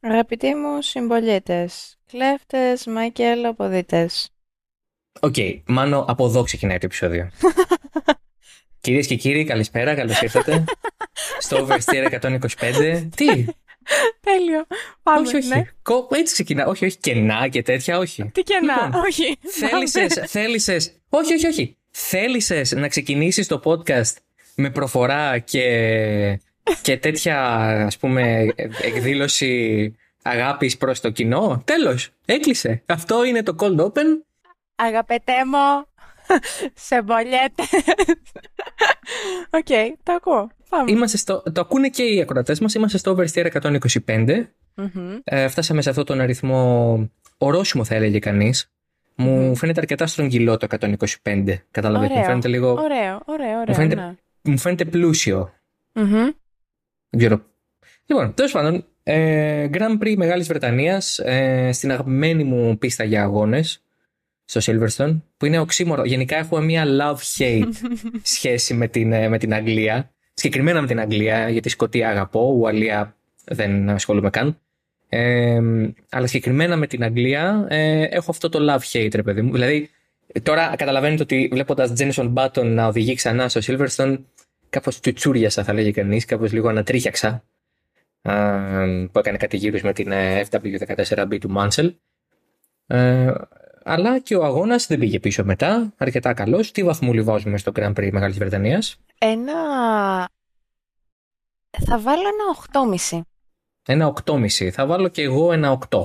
Αγαπητοί μου συμπολίτες, κλέφτες, μακελοποδίτες. OK, okay, Μάνο, από εδώ ξεκινάει το επεισόδιο. Κυρίες και κύριοι, καλησπέρα, καλώς ήρθατε στο Oversteer 125. Τι, Τέλειο. Πάμε, όχι, όχι. ναι. Κο- Έτσι ξεκινά. Όχι, όχι. Κενά και τέτοια, όχι. Τι κενά, Λοιπόν, όχι. Θέλησες, θέλησες, όχι, όχι, όχι. Θέλησες να ξεκινήσεις το podcast με προφορά και, και τέτοια, ας πούμε, εκδήλωση αγάπης προς το κοινό. Τέλος, έκλεισε. Αυτό είναι το cold open. Αγαπητέ μου, σεμπολιέτες. Οκ, το ακούω. Πάμε. Είμαστε στο, το ακούνε και οι ακροατές μας. Είμαστε στο Oversteer 125. Μμμ. Ε, φτάσαμε σε αυτόν τον αριθμό ορόσημο θα έλεγε κανείς. Μου φαίνεται αρκετά στρογγυλό το 125. Καταλαβαίνετε, μου Ωραίο. φαίνεται λίγο... Ωραίο, ωραίο, ωραίο. φαίνεται- ναι. Μου φαίνεται πλούσιο. Μμμ. Δεν ξέρω. Λοιπόν, τέλος πάντων, ε, Grand Prix Μεγάλης Βρετανίας ε, στην αγαπημένη μου πίστα για αγώνες στο Silverstone, που είναι οξύμορο. Γενικά έχω μια love-hate σχέση με την, ε, με την Αγγλία. Συγκεκριμένα με την Αγγλία, γιατί Σκοτία αγαπώ, Ουαλία δεν ασχολούμαι καν. Ε, αλλά συγκεκριμένα με την Αγγλία ε, έχω αυτό το love-hate, ρε παιδί μου. Δηλαδή, τώρα καταλαβαίνετε ότι βλέποντας Jenson Button να οδηγεί ξανά στο Silverstone, κάπως τσουτσούριασα, θα λέγει κανείς, κάπως λίγο ανατρίχιαξα. α, που έκανε κάτι γύρους με την ε, FW14B του Mansell. Ε, αλλά και ο αγώνας δεν πήγε πίσω μετά. Αρκετά καλός. Τι βαθμούλι βάζουμε στο Grand Prix Μεγάλης Βρετανίας; Ένα... Θα βάλω ένα 8,5. Ένα 8,5. Θα βάλω και εγώ ένα 8.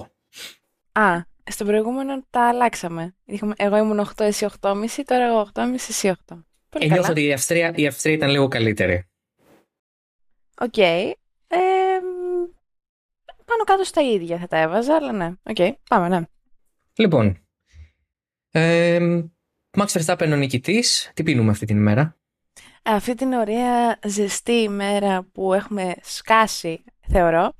Α, στο προηγούμενο τα αλλάξαμε. Είχαμε- Εγώ ήμουν 8, εσύ 8,5, τώρα εγώ 8,5, εσύ 8. Πολύ Ε, καλά. νιώθω ότι η Αυστρία, η Αυστρία ήταν λίγο καλύτερη. Οκ. Ε, μ, πάνω κάτω στα ίδια θα τα έβαζα, αλλά ναι. Οκ, πάμε, ναι. Λοιπόν. Ε, Max Verstappen ο νικητής. Τι πίνουμε αυτή την ημέρα; Αυτή την ωραία ζεστή ημέρα που έχουμε σκάσει, θεωρώ,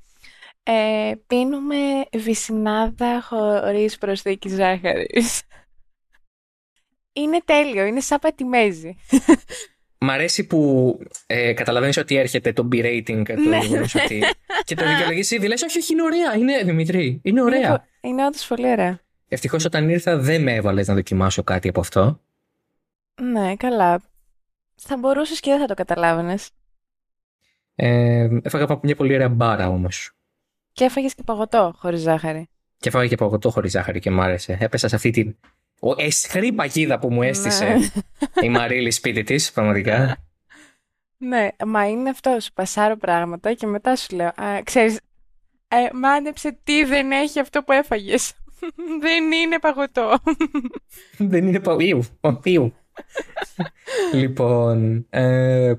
ε, πίνουμε βυσινάδα χωρίς προσθήκη ζάχαρης. Είναι τέλειο, είναι σαν πατημέζι. Μ' αρέσει που ε, καταλαβαίνεις ότι έρχεται το B-rating το Ναι. γεγονός ότι. και το δικαιολογήσει ήδη. Λες, όχι, όχι, είναι ωραία. Είναι Δημητρή. Είναι ωραία. Είναι, πο- είναι όντως πολύ ωραία. Ευτυχώς όταν ήρθα δεν με έβαλες να δοκιμάσω κάτι από αυτό. Ναι, καλά. Θα μπορούσες και δεν θα το καταλάβαινες. Ε, έφαγα από μια πολύ ωραία μπάρα όμως. Και έφαγες και παγωτό χωρίς ζάχαρη. Και έφαγα και παγωτό χωρίς ζάχαρη και μ' άρεσε. Έπεσα σε αυτή την ο, εσχρή παγίδα που μου έστησε Ναι. η Μαρίλη σπίτι της, πραγματικά. Ναι, μα είναι αυτό. Σου πασάρω πράγματα και μετά σου λέω, α, ξέρεις, ε, μάντεψε τι δεν έχει αυτό που έφαγες. δεν είναι παγωτό. δεν είναι παγίδα. Παπίου. λοιπόν. Ε,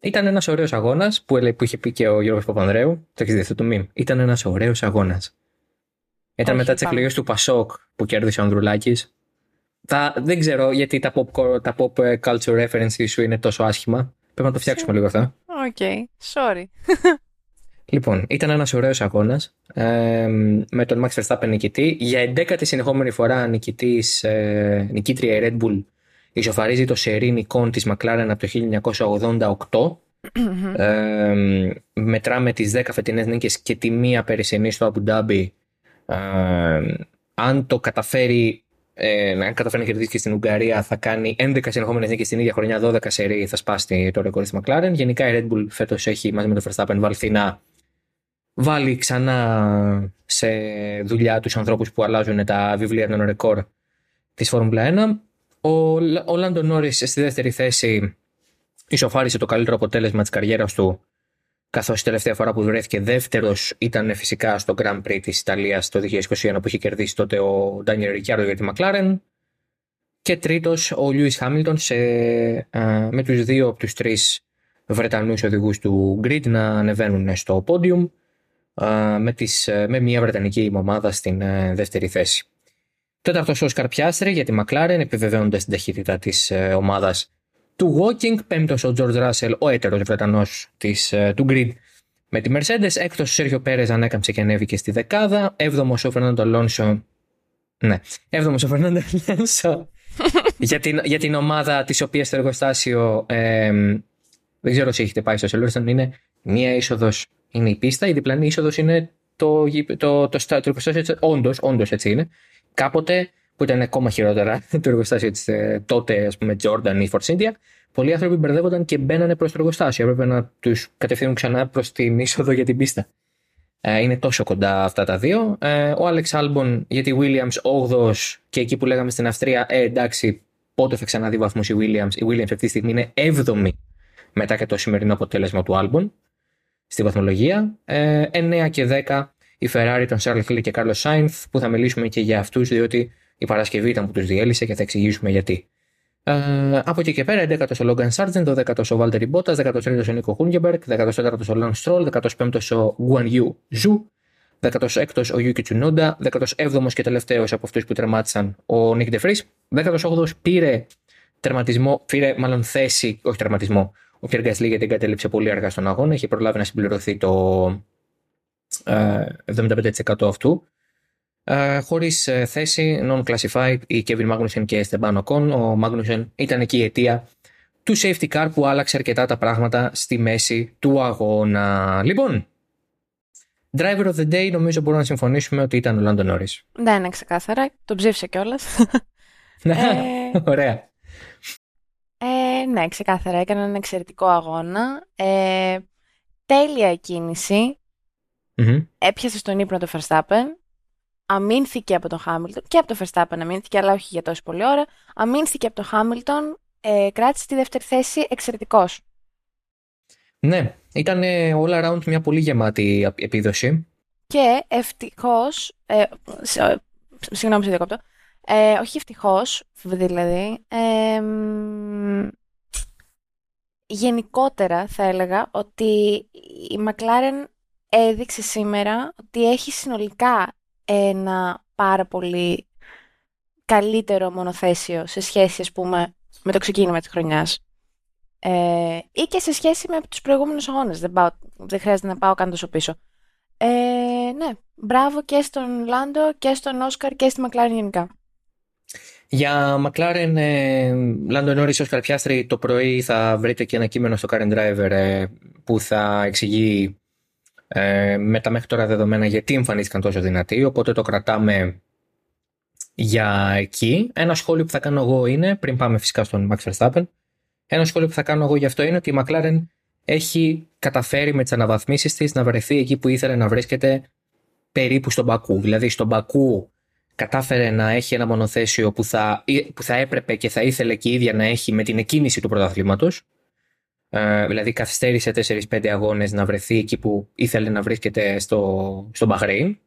ήταν ένας ωραίος αγώνας που, έλε- που είχε πει και ο Γιώργος Παπανδρέου. Το έχεις δει αυτό το meme; Ήταν ένας ωραίος αγώνας. Ήταν Όχι, μετά τις πάμε. εκλογές του Πασόκ που κέρδισε ο Ανδρουλάκης. Τα, δεν ξέρω γιατί τα pop, τα pop ε, culture references σου είναι τόσο άσχημα. Πρέπει να το φτιάξουμε λίγο αυτό. OK, sorry. Λοιπόν, ήταν ένας ωραίος αγώνας ε, με τον Max Verstappen νικητή. Για 11η συνεχόμενη φορά νικητής, ε, νικήτρια η Red Bull ισοφαρίζει το σερί νικών της McLaren από το 1988. ε, μετράμε τις 10 φετινές νίκες και τη μία περσινή στο Abu Dhabi. Ε, αν το καταφέρει ε, αν καταφέρει να κερδίσει και στην Ουγγαρία, θα κάνει 11 συνεχόμενες νίκες την ίδια χρονιά, 12 σερί, θα σπάσει το ρεκόρ της McLaren. Γενικά η Red Bull φέτος έχει μαζί με τον Verstappen βάλθει να βάλει ξανά σε δουλειά τους ανθρώπους που αλλάζουν τα βιβλία των ρεκόρ της Φόρμουλα 1. Ο, ο Λάντο Νόρις στη δεύτερη θέση ισοφάρισε το καλύτερο αποτέλεσμα της καριέρας του καθώς η τελευταία φορά που βρέθηκε δεύτερος ήταν φυσικά στο Grand Prix της Ιταλίας το 2021 που είχε κερδίσει τότε ο Ντάνιελ Ρικιάρdo για τη McLaren και τρίτος ο Λιούις Χάμιλτον σε, α, με τους δύο από τους τρεις Βρετανούς οδηγούς του grid να ανεβαίνουν στο podium α, με, τις, ε, με μια Βρετανική ομάδα στην ε, δεύτερη θέση. Τέταρτος ο Όσκαρ Πιάστρη για τη McLaren, επιβεβαιώνοντας την ταχύτητα της ομάδας του Walking. Πέμπτος ο George Russell, ο έτερος Βρετανός του Grid με τη Mercedes. Έκτος ο Σέρχιο Πέρε ανέκαμψε και ανέβηκε στη δεκάδα. Έβδομος ο Φερνάντο Αλόνσο. Ναι, έβδομος ο Φερνάντο Αλόνσο για, την, για την ομάδα της οποίας στο εργοστάσιο. Ε, δεν ξέρω όσοι έχετε πάει στο Silverstone. Είναι μία είσοδος είναι η πίστα, η διπλανή είσοδος είναι το, το, το, το, το εργοστάσιο όντως, όντως έτσι είναι. Κάποτε που ήταν ακόμα χειρότερα το εργοστάσιο της ε, τότε, ας πούμε, Jordan ή Force India, πολλοί άνθρωποι μπερδεύονταν και μπαίνανε προς το εργοστάσιο. Έπρεπε να τους κατευθύνουν ξανά προς την είσοδο για την πίστα. Ε, είναι τόσο κοντά αυτά τα δύο. Ε, ο Alex Albon γιατί Williams 8ο και εκεί που λέγαμε στην Αυστρία, ε, εντάξει, πότε θα ξαναδεί βαθμούς η Williams; Η Williams αυτή τη στιγμή είναι 7η μετά και το σημερινό αποτέλεσμα του Albon στη βαθμολογία. Ε, 9 και 10 η Ferrari, τον Charles Hill και Carlos Sainz που θα μιλήσουμε και για αυτούς διότι η Παρασκευή ήταν που τους διέλυσε και θα εξηγήσουμε γιατί. Ε, από εκεί και πέρα, 11ο ο Logan Sargent, 12ο ο Walter Bottas, 13ο ο Νίκο Χούνγκεμπερκ, 14ο ο Lance Stroll, 15ο ο Guan Yu Zhu, 16ο ο Yuki Tsunoda, 17ο και τελευταίος από αυτούς που τερμάτισαν ο Nick DeFries, 18ο πήρε τερματισμό, πήρε μάλλον θέση, όχι τερματισμό, ο Pierre Gasly γιατί εγκατέλειψε πολύ αργά στον αγώνα, είχε προλάβει να συμπληρωθεί το ε, 75% αυτού. Uh, Χωρίς uh, θέση, non-classified, η Kevin Magnussen και Esteban Ocon. Ο Magnussen ήταν εκεί η αιτία του safety car που άλλαξε αρκετά τα πράγματα στη μέση του αγώνα. Λοιπόν, driver of the day νομίζω μπορούμε να συμφωνήσουμε ότι ήταν ο Λάντον Norris. Ναι, είναι ξεκάθαρα. Το ψήφισε κιόλας. Ναι, ωραία. Ε, ναι, ξεκάθαρα. Έκανε ένα εξαιρετικό αγώνα. Ε, τέλεια κίνηση. Mm-hmm. Έπιασε στον ύπνο το Verstappen αμήνθηκε από τον Χάμιλτον και από τον Verstappen αμήνθηκε, αλλά όχι για τόσο πολλή ώρα. Αμήνθηκε από τον Χάμιλτον, ε, κράτησε τη δεύτερη θέση εξαιρετικός. Ναι, ήταν all around μια πολύ γεμάτη επίδοση. Και ευτυχώς. Ε, ε, συγγνώμη, σε διακόπτω. Ε, όχι ευτυχώς, δηλαδή. Ε, γενικότερα θα έλεγα ότι η McLaren έδειξε σήμερα ότι έχει συνολικά ένα πάρα πολύ καλύτερο μονοθέσιο σε σχέση, ας πούμε, με το ξεκίνημα της χρονιάς. Ε, ή και σε σχέση με τους προηγούμενους αγώνες. Δεν, πάω, δεν χρειάζεται να πάω καν τόσο πίσω. Ε, ναι, μπράβο και στον Λάντο και στον Όσκαρ και στη Μακλάρεν γενικά. Για Μακλάρεν, Λάντο Νόρις, Όσκαρ Πιάστρη, το πρωί θα βρείτε και ένα κείμενο στο Current Driver ε, που θα εξηγεί ε, με τα μέχρι τώρα δεδομένα γιατί εμφανίστηκαν τόσο δυνατοί, οπότε το κρατάμε για εκεί. Ένα σχόλιο που θα κάνω εγώ είναι, πριν πάμε φυσικά στον Max Verstappen, ένα σχόλιο που θα κάνω εγώ γι' αυτό είναι ότι η McLaren έχει καταφέρει με τις αναβαθμίσεις της να βρεθεί εκεί που ήθελε να βρίσκεται περίπου στον Μπακού. Δηλαδή στον Μπακού κατάφερε να έχει ένα μονοθέσιο που θα, που θα έπρεπε και θα ήθελε και η ίδια να έχει με την εκκίνηση του πρωταθλήματος ε, δηλαδή καθυστέρησε 4-5 αγώνες να βρεθεί εκεί που ήθελε να βρίσκεται στο, στο Μπαχρέιν.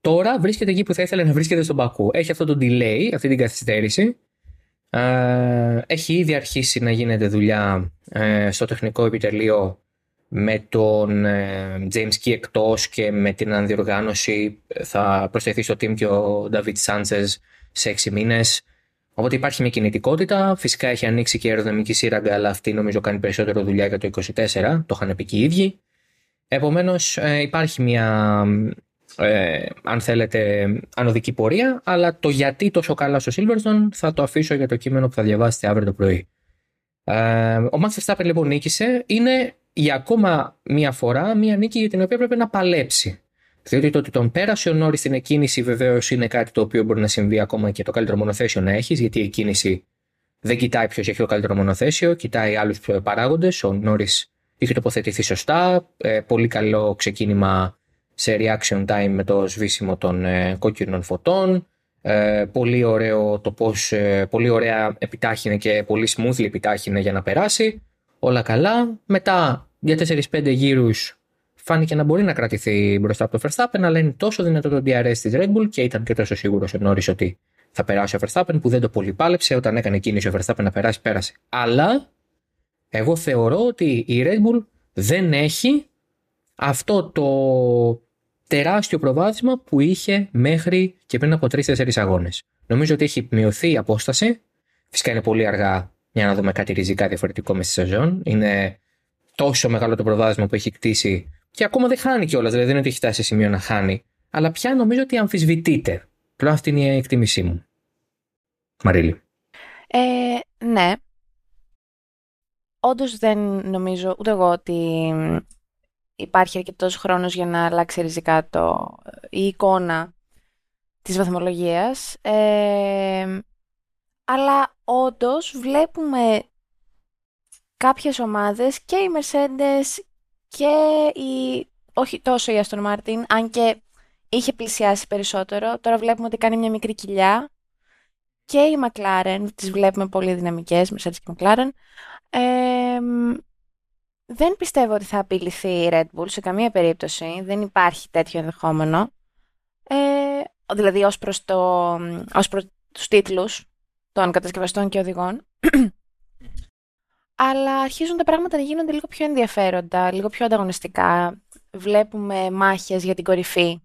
Τώρα βρίσκεται εκεί που θα ήθελε να βρίσκεται στον Μπακού. Έχει αυτό το delay, αυτή την καθυστέρηση. Ε, έχει ήδη αρχίσει να γίνεται δουλειά ε, στο τεχνικό επιτελείο με τον ε, James Key εκτός και με την ανδιοργάνωση θα προσθεθεί στο team και ο David Sanchez σε 6 μήνες. Οπότε υπάρχει μια κινητικότητα. Φυσικά έχει ανοίξει και η αεροδυναμική σύραγγα, αλλά αυτή νομίζω κάνει περισσότερο δουλειά για το 24. Το είχαν πει και οι ίδιοι. Επομένως, ε, υπάρχει μια, ε, αν θέλετε, ανωδική πορεία, αλλά το γιατί τόσο καλά στο Silverstone θα το αφήσω για το κείμενο που θα διαβάσετε αύριο το πρωί. Ε, ο Max Verstappen λοιπόν νίκησε. Είναι για ακόμα μία φορά μία νίκη για την οποία πρέπει να παλέψει. Διότι το ότι τον πέρασε ο Νόρι στην εκκίνηση βεβαίως είναι κάτι το οποίο μπορεί να συμβεί ακόμα και το καλύτερο μονοθέσιο να έχεις, γιατί η εκκίνηση δεν κοιτάει ποιος έχει το καλύτερο μονοθέσιο, κοιτάει άλλους παράγοντες. Ο Νόρι είχε τοποθετηθεί σωστά. Ε, πολύ καλό ξεκίνημα σε reaction time με το σβήσιμο των ε, κόκκινων φωτών. Ε, πολύ ωραίο το πώς, ε, πολύ ωραία επιτάχυνε και πολύ smoothly επιτάχυνε για να περάσει. Όλα καλά. Μετά για 4-5 γύρους φάνηκε να μπορεί να κρατηθεί μπροστά από το Verstappen, αλλά είναι τόσο δυνατό το DRS της Red Bull και ήταν και τόσο σίγουρος ο Νόρι ότι θα περάσει ο Verstappen που δεν το πολύ πάλεψε. Όταν έκανε κίνηση ο Verstappen να περάσει, πέρασε. Αλλά εγώ θεωρώ ότι η Red Bull δεν έχει αυτό το τεράστιο προβάδισμα που είχε μέχρι και πριν από τρει-τέσσερι αγώνες. Νομίζω ότι έχει μειωθεί η απόσταση. Φυσικά είναι πολύ αργά για να δούμε κάτι ριζικά διαφορετικό μες στη σεζόν. Είναι τόσο μεγάλο το προβάδισμα που έχει κτίσει και ακόμα δεν χάνει κιόλας, δηλαδή δεν είναι ότι έχει φτάσει σε σημείο να χάνει. Αλλά πια νομίζω ότι αμφισβητείται. Πλέον αυτή είναι η εκτίμησή μου. Μαρίλη. Ε, ναι. Όντως δεν νομίζω ούτε εγώ ότι υπάρχει αρκετός χρόνος για να αλλάξει ριζικά το, η εικόνα της βαθμολογίας. Ε, αλλά όντως βλέπουμε κάποιες ομάδες και η Mercedes και η... όχι τόσο η Aston Martin, αν και είχε πλησιάσει περισσότερο. Τώρα βλέπουμε ότι κάνει μια μικρή κοιλιά. Και η McLaren, τις βλέπουμε πολύ δυναμικές, Mercedes και McLaren. Ε, δεν πιστεύω ότι θα απειληθεί η Red Bull σε καμία περίπτωση. Δεν υπάρχει τέτοιο ενδεχόμενο. Ε, δηλαδή ως προς, το, ως προς τους τίτλους των κατασκευαστών και οδηγών. Αλλά αρχίζουν τα πράγματα να γίνονται λίγο πιο ενδιαφέροντα, λίγο πιο ανταγωνιστικά. Βλέπουμε μάχες για την κορυφή.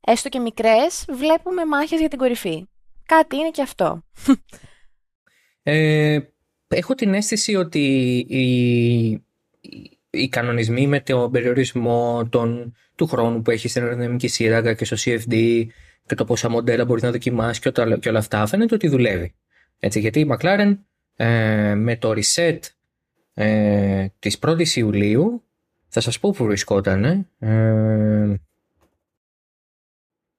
Έστω και μικρές, βλέπουμε μάχες για την κορυφή. Κάτι είναι και αυτό. Ε, έχω την αίσθηση ότι οι, οι κανονισμοί με τον περιορισμό των, του χρόνου που έχει στην αεροδυναμική σύραγγα και στο CFD και το πόσα μοντέλα μπορεί να δοκιμάσει και, και όλα αυτά φαίνεται ότι δουλεύει. Έτσι, γιατί η McLaren ε, με το reset ε, της 1ης Ιουλίου θα σας πω που βρισκόταν ε,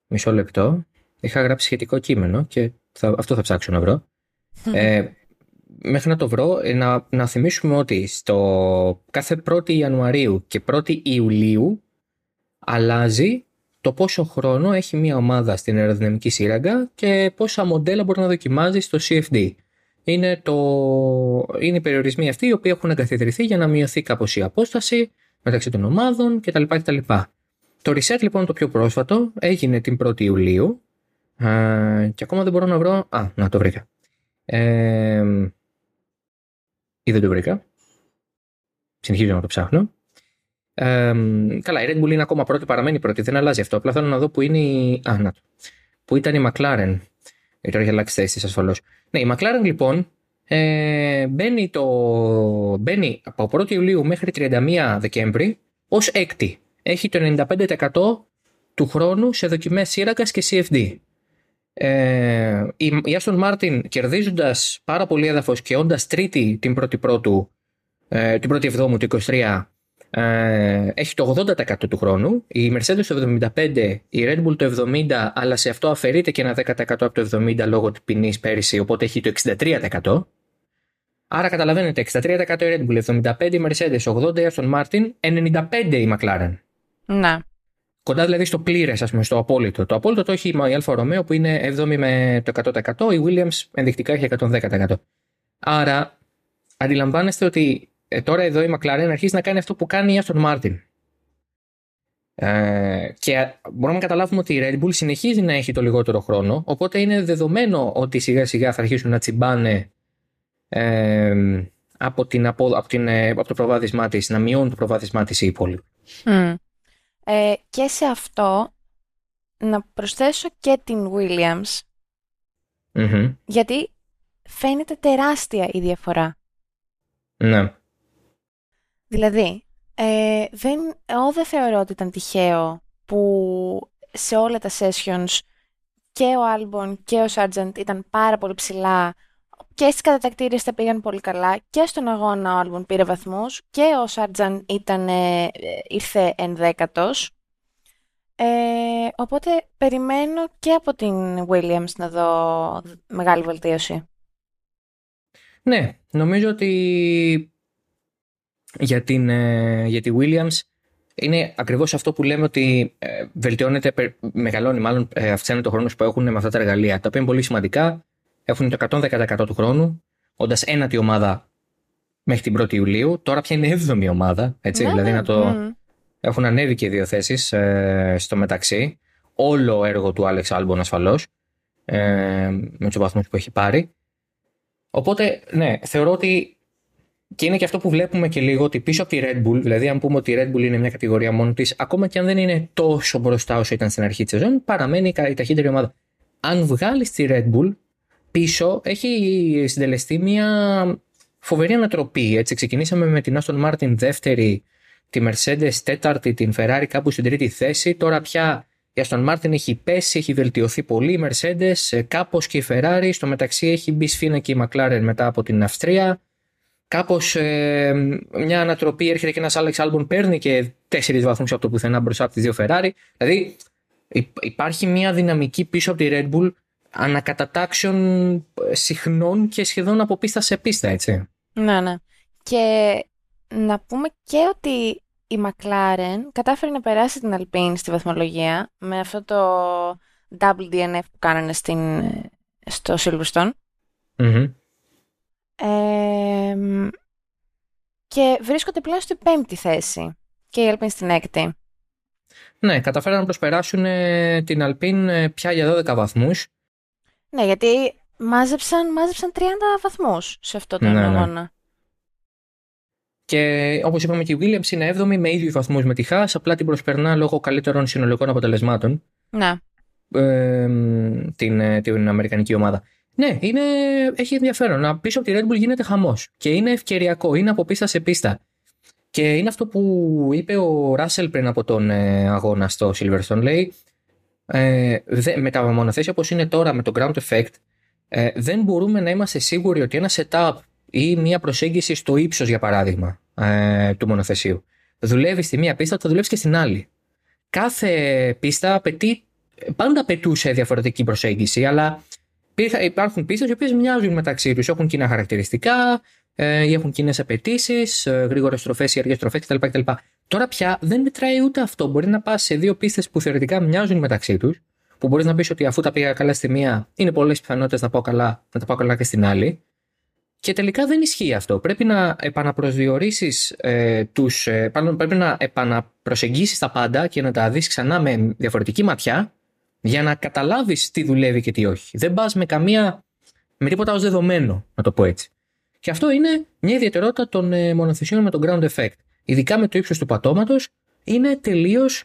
μισό λεπτό. Είχα γράψει σχετικό κείμενο και θα, αυτό θα ψάξω να βρω. Ε, μέχρι να το βρω ε, να, να θυμίσουμε ότι στο κάθε 1η Ιανουαρίου και 1η Ιουλίου αλλάζει το πόσο χρόνο έχει μια ομάδα στην αεροδυναμική σύραγγα και πόσα μοντέλα μπορεί να δοκιμάζει στο CFD είναι, το, είναι οι περιορισμοί αυτοί οι οποίοι έχουν εγκαθιδρυθεί για να μειωθεί κάπως η απόσταση μεταξύ των ομάδων κτλ. κτλ. Το reset λοιπόν το πιο πρόσφατο έγινε την 1η Ιουλίου και ακόμα δεν μπορώ να βρω... Α, να το βρήκα. Ε, ή δεν το βρήκα. Συνεχίζω να το ψάχνω. Ε, καλά, η Red Bull είναι ακόμα πρώτη, παραμένει πρώτη, δεν αλλάζει αυτό. Απλά θέλω να δω που είναι η... Α, να το. Που ήταν η McLaren. Ε, τώρα έχει αλλάξει θέση ασφαλώς. Ναι, η McLaren λοιπόν ε, μπαίνει, το, μπαίνει από 1η Ιουλίου μέχρι 31 Δεκέμβρη ως έκτη. Έχει το 95% του χρόνου σε δοκιμές σύραγγας και CFD. Ε, η, η Aston Martin κερδίζοντας πάρα πολύ έδαφος και όντας τρίτη την πρώτη πρώτου, ε, την πρώτη εβδόμου του 23 ε, έχει το 80% του χρόνου, η Mercedes το 75%, η Red Bull το 70%, αλλά σε αυτό αφαιρείται και ένα 10% από το 70% λόγω του ποινής πέρυσι, οπότε έχει το 63%. Άρα καταλαβαίνετε, 63% η Red Bull, 75% η Mercedes, 80% η Aston Martin, 95% η McLaren. Να. Κοντά δηλαδή στο πλήρες, ας πούμε, στο απόλυτο. Το απόλυτο το έχει η Alfa Romeo που είναι 7η με το 100%, η Williams ενδεικτικά έχει 110%. Άρα αντιλαμβάνεστε ότι ε, τώρα εδώ η McLaren αρχίζει να κάνει αυτό που κάνει η Aston Martin. Ε, και μπορούμε να καταλάβουμε ότι η Red Bull συνεχίζει να έχει το λιγότερο χρόνο, οπότε είναι δεδομένο ότι σιγά σιγά θα αρχίσουν να τσιμπάνε ε, από, την, από, από, την, ε, από το προβάδισμά της, να μειώνουν το προβάδισμά της οι υπόλοιποι. Mm. Ε, και σε αυτό να προσθέσω και την Williams, mm γιατί φαίνεται τεράστια η διαφορά. Ναι. Δηλαδή, ε, δεν, εγώ δεν θεωρώ ότι ήταν τυχαίο που σε όλα τα sessions και ο Άλμπον και ο Σάρτζαντ ήταν πάρα πολύ ψηλά και στις κατατακτήριες τα πήγαν πολύ καλά και στον αγώνα ο Άλμπον πήρε βαθμούς και ο Σάρτζαν ήταν, ε, ήρθε ενδέκατος. Ε, οπότε περιμένω και από την Williams να δω μεγάλη βελτίωση. Ναι, νομίζω ότι για, την, ε, για τη Williams είναι ακριβώς αυτό που λέμε ότι ε, βελτιώνεται, μεγαλώνει μάλλον, ε, αυξάνεται το χρόνος που έχουν με αυτά τα εργαλεία, τα οποία είναι πολύ σημαντικά. Έχουν το 110% του χρόνου, όντας ένατη ομάδα μέχρι την 1η Ιουλίου. Τώρα πια είναι 7η ομάδα, έτσι, ναι, δηλαδή ναι, να το... Ναι. Έχουν ανέβει και δύο θέσεις στο μεταξύ. Όλο έργο του Άλεξ Άλμπον ασφαλώς, με τους βαθμούς που έχει πάρει. Οπότε, ναι, θεωρώ ότι και είναι και αυτό που βλέπουμε και λίγο ότι πίσω από τη Red Bull, δηλαδή αν πούμε ότι η Red Bull είναι μια κατηγορία μόνο της, ακόμα και αν δεν είναι τόσο μπροστά όσο ήταν στην αρχή της σεζόν, παραμένει η ταχύτερη ομάδα. Αν βγάλεις τη Red Bull, πίσω έχει συντελεστεί μια φοβερή ανατροπή. Έτσι, ξεκινήσαμε με την Aston Martin δεύτερη, τη Mercedes τέταρτη, την Ferrari κάπου στην τρίτη θέση. Τώρα πια η Aston Martin έχει πέσει, έχει βελτιωθεί πολύ. Η Mercedes, κάπως και η Ferrari. Στο μεταξύ έχει μπει σφίνα και η McLaren μετά από την Αυστρία. Κάπως ε, μια ανατροπή έρχεται και ένας Alex Albon παίρνει και τέσσερις βαθμούς από το πουθενά μπροστά από τις δύο Ferrari. Δηλαδή υπάρχει μια δυναμική πίσω από τη Red Bull ανακατατάξεων συχνών και σχεδόν από πίστα σε πίστα, έτσι. Ναι, ναι. Και να πούμε και ότι η McLaren κατάφερε να περάσει την Alpine στη βαθμολογία με αυτό το double DNF που κάνανε στην, στο Silverstone. Και βρίσκονται πλέον στην πέμπτη θέση και η Alpine στην έκτη. Ναι, καταφέραν να προσπεράσουν ε, την Alpine ε, πια για 12 βαθμούς. Ναι, γιατί μάζεψαν, μάζεψαν 30 βαθμούς σε αυτό το ναι, ναι. αγώνα. Και όπως είπαμε και η Williams είναι 7η με ίδιους βαθμούς με τη Haas, απλά την προσπερνά λόγω καλύτερων συνολικών αποτελεσμάτων. Ναι. Ε, την, την Αμερικανική ομάδα. Ναι, είναι, έχει ενδιαφέρον. Πίσω από τη Red Bull γίνεται χαμός. Και είναι ευκαιριακό. Είναι από πίστα σε πίστα. Και είναι αυτό που είπε ο Ράσελ πριν από τον ε, αγώνα στο Silverstone. Λέει, ε, δε, με τα μονοθέσια όπως είναι τώρα με το ground effect, ε, δεν μπορούμε να είμαστε σίγουροι ότι ένα setup ή μια προσέγγιση στο ύψος, για παράδειγμα, ε, του μονοθεσίου δουλεύει στη μία πίστα, θα δουλεύει και στην άλλη. Κάθε πίστα απαιτεί, πάντα απαιτούσε διαφορετική προσέγγιση, αλλά υπάρχουν πίστε οι οποίες μοιάζουν μεταξύ τους, έχουν κοινά χαρακτηριστικά, ε, έχουν κοινές απαιτήσεις, ε, γρήγορες στροφές ή αργές στροφές κτλ, κτλ. Τώρα πια δεν μετράει ούτε αυτό. Μπορεί να πας σε δύο πίστες που θεωρητικά μοιάζουν μεταξύ τους, που μπορείς να πεις ότι αφού τα πήγα καλά στη μία, είναι πολλές πιθανότητες να, πάω καλά, να τα πάω καλά και στην άλλη. Και τελικά δεν ισχύει αυτό. Πρέπει να επαναπροσδιορίσεις ε, τους. Ε, πρέπει να επαναπροσεγγίσεις τα πάντα και να τα δεις ξανά με διαφορετική ματιά για να καταλάβεις τι δουλεύει και τι όχι. Δεν πας με καμία. με τίποτα ως δεδομένο, να το πω έτσι. Και αυτό είναι μια ιδιαιτερότητα των ε, μονοθεσιών με τον ground effect. Ειδικά με το ύψος του πατώματος, είναι τελείως.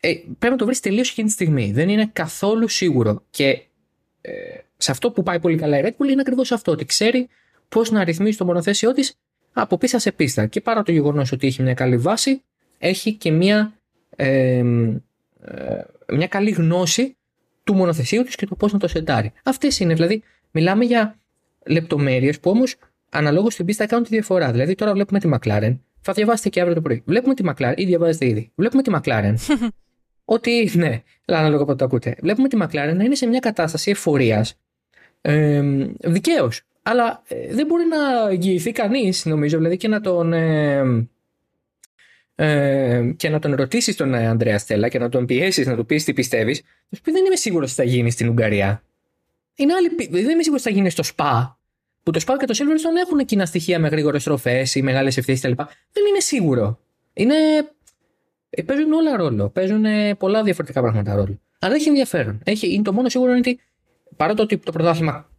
Ε, πρέπει να το βρεις τελείως εκείνη τη στιγμή. Δεν είναι καθόλου σίγουρο. Και ε, σε αυτό που πάει πολύ καλά η Red Bull είναι ακριβώς αυτό. Ότι ξέρει πώς να ρυθμίσει το μονοθέσιό της από πίστα σε πίστα. Και παρά το γεγονός ότι έχει μια καλή βάση, έχει και μια, ε, μια καλή γνώση του μονοθεσίου της και το πώς να το σεντάρει. Αυτές είναι. Δηλαδή, μιλάμε για λεπτομέρειες που όμως αναλόγως στην πίστα κάνουν τη διαφορά. Δηλαδή, τώρα βλέπουμε τη McLaren. Θα διαβάσετε και αύριο το πρωί. Βλέπουμε τη McLaren, ή διαβάζετε ήδη. Βλέπουμε τη McLaren. ότι, ναι, ανάλογα από το ακούτε. Βλέπουμε τη McLaren να είναι σε μια κατάσταση εφορίας ε, δικαίως αλλά ε, δεν μπορεί να εγγυηθεί κανείς, νομίζω, δηλαδή και να τον. Ε, ε, και να τον ρωτήσεις τον Ανδρέα Στέλλα και να τον πιέσεις να του πεις τι πιστεύεις, θα πει δεν είμαι σίγουρος ότι θα γίνει στην Ουγγαρία. Είναι άλλη, δεν είμαι σίγουρος ότι θα γίνει στο ΣΠΑ. Που το ΣΠΑ και το Silverstone έχουν κοινά στοιχεία με γρήγορες στροφές ή μεγάλες ευθύνε κτλ. Δεν είναι σίγουρο. Είναι, ε, παίζουν όλα ρόλο. Παίζουν πολλά διαφορετικά πράγματα ρόλο. Αλλά έχει ενδιαφέρον. Έχει, είναι το μόνο σίγουρο είναι ότι παρά το ότι το πρωτάθλημα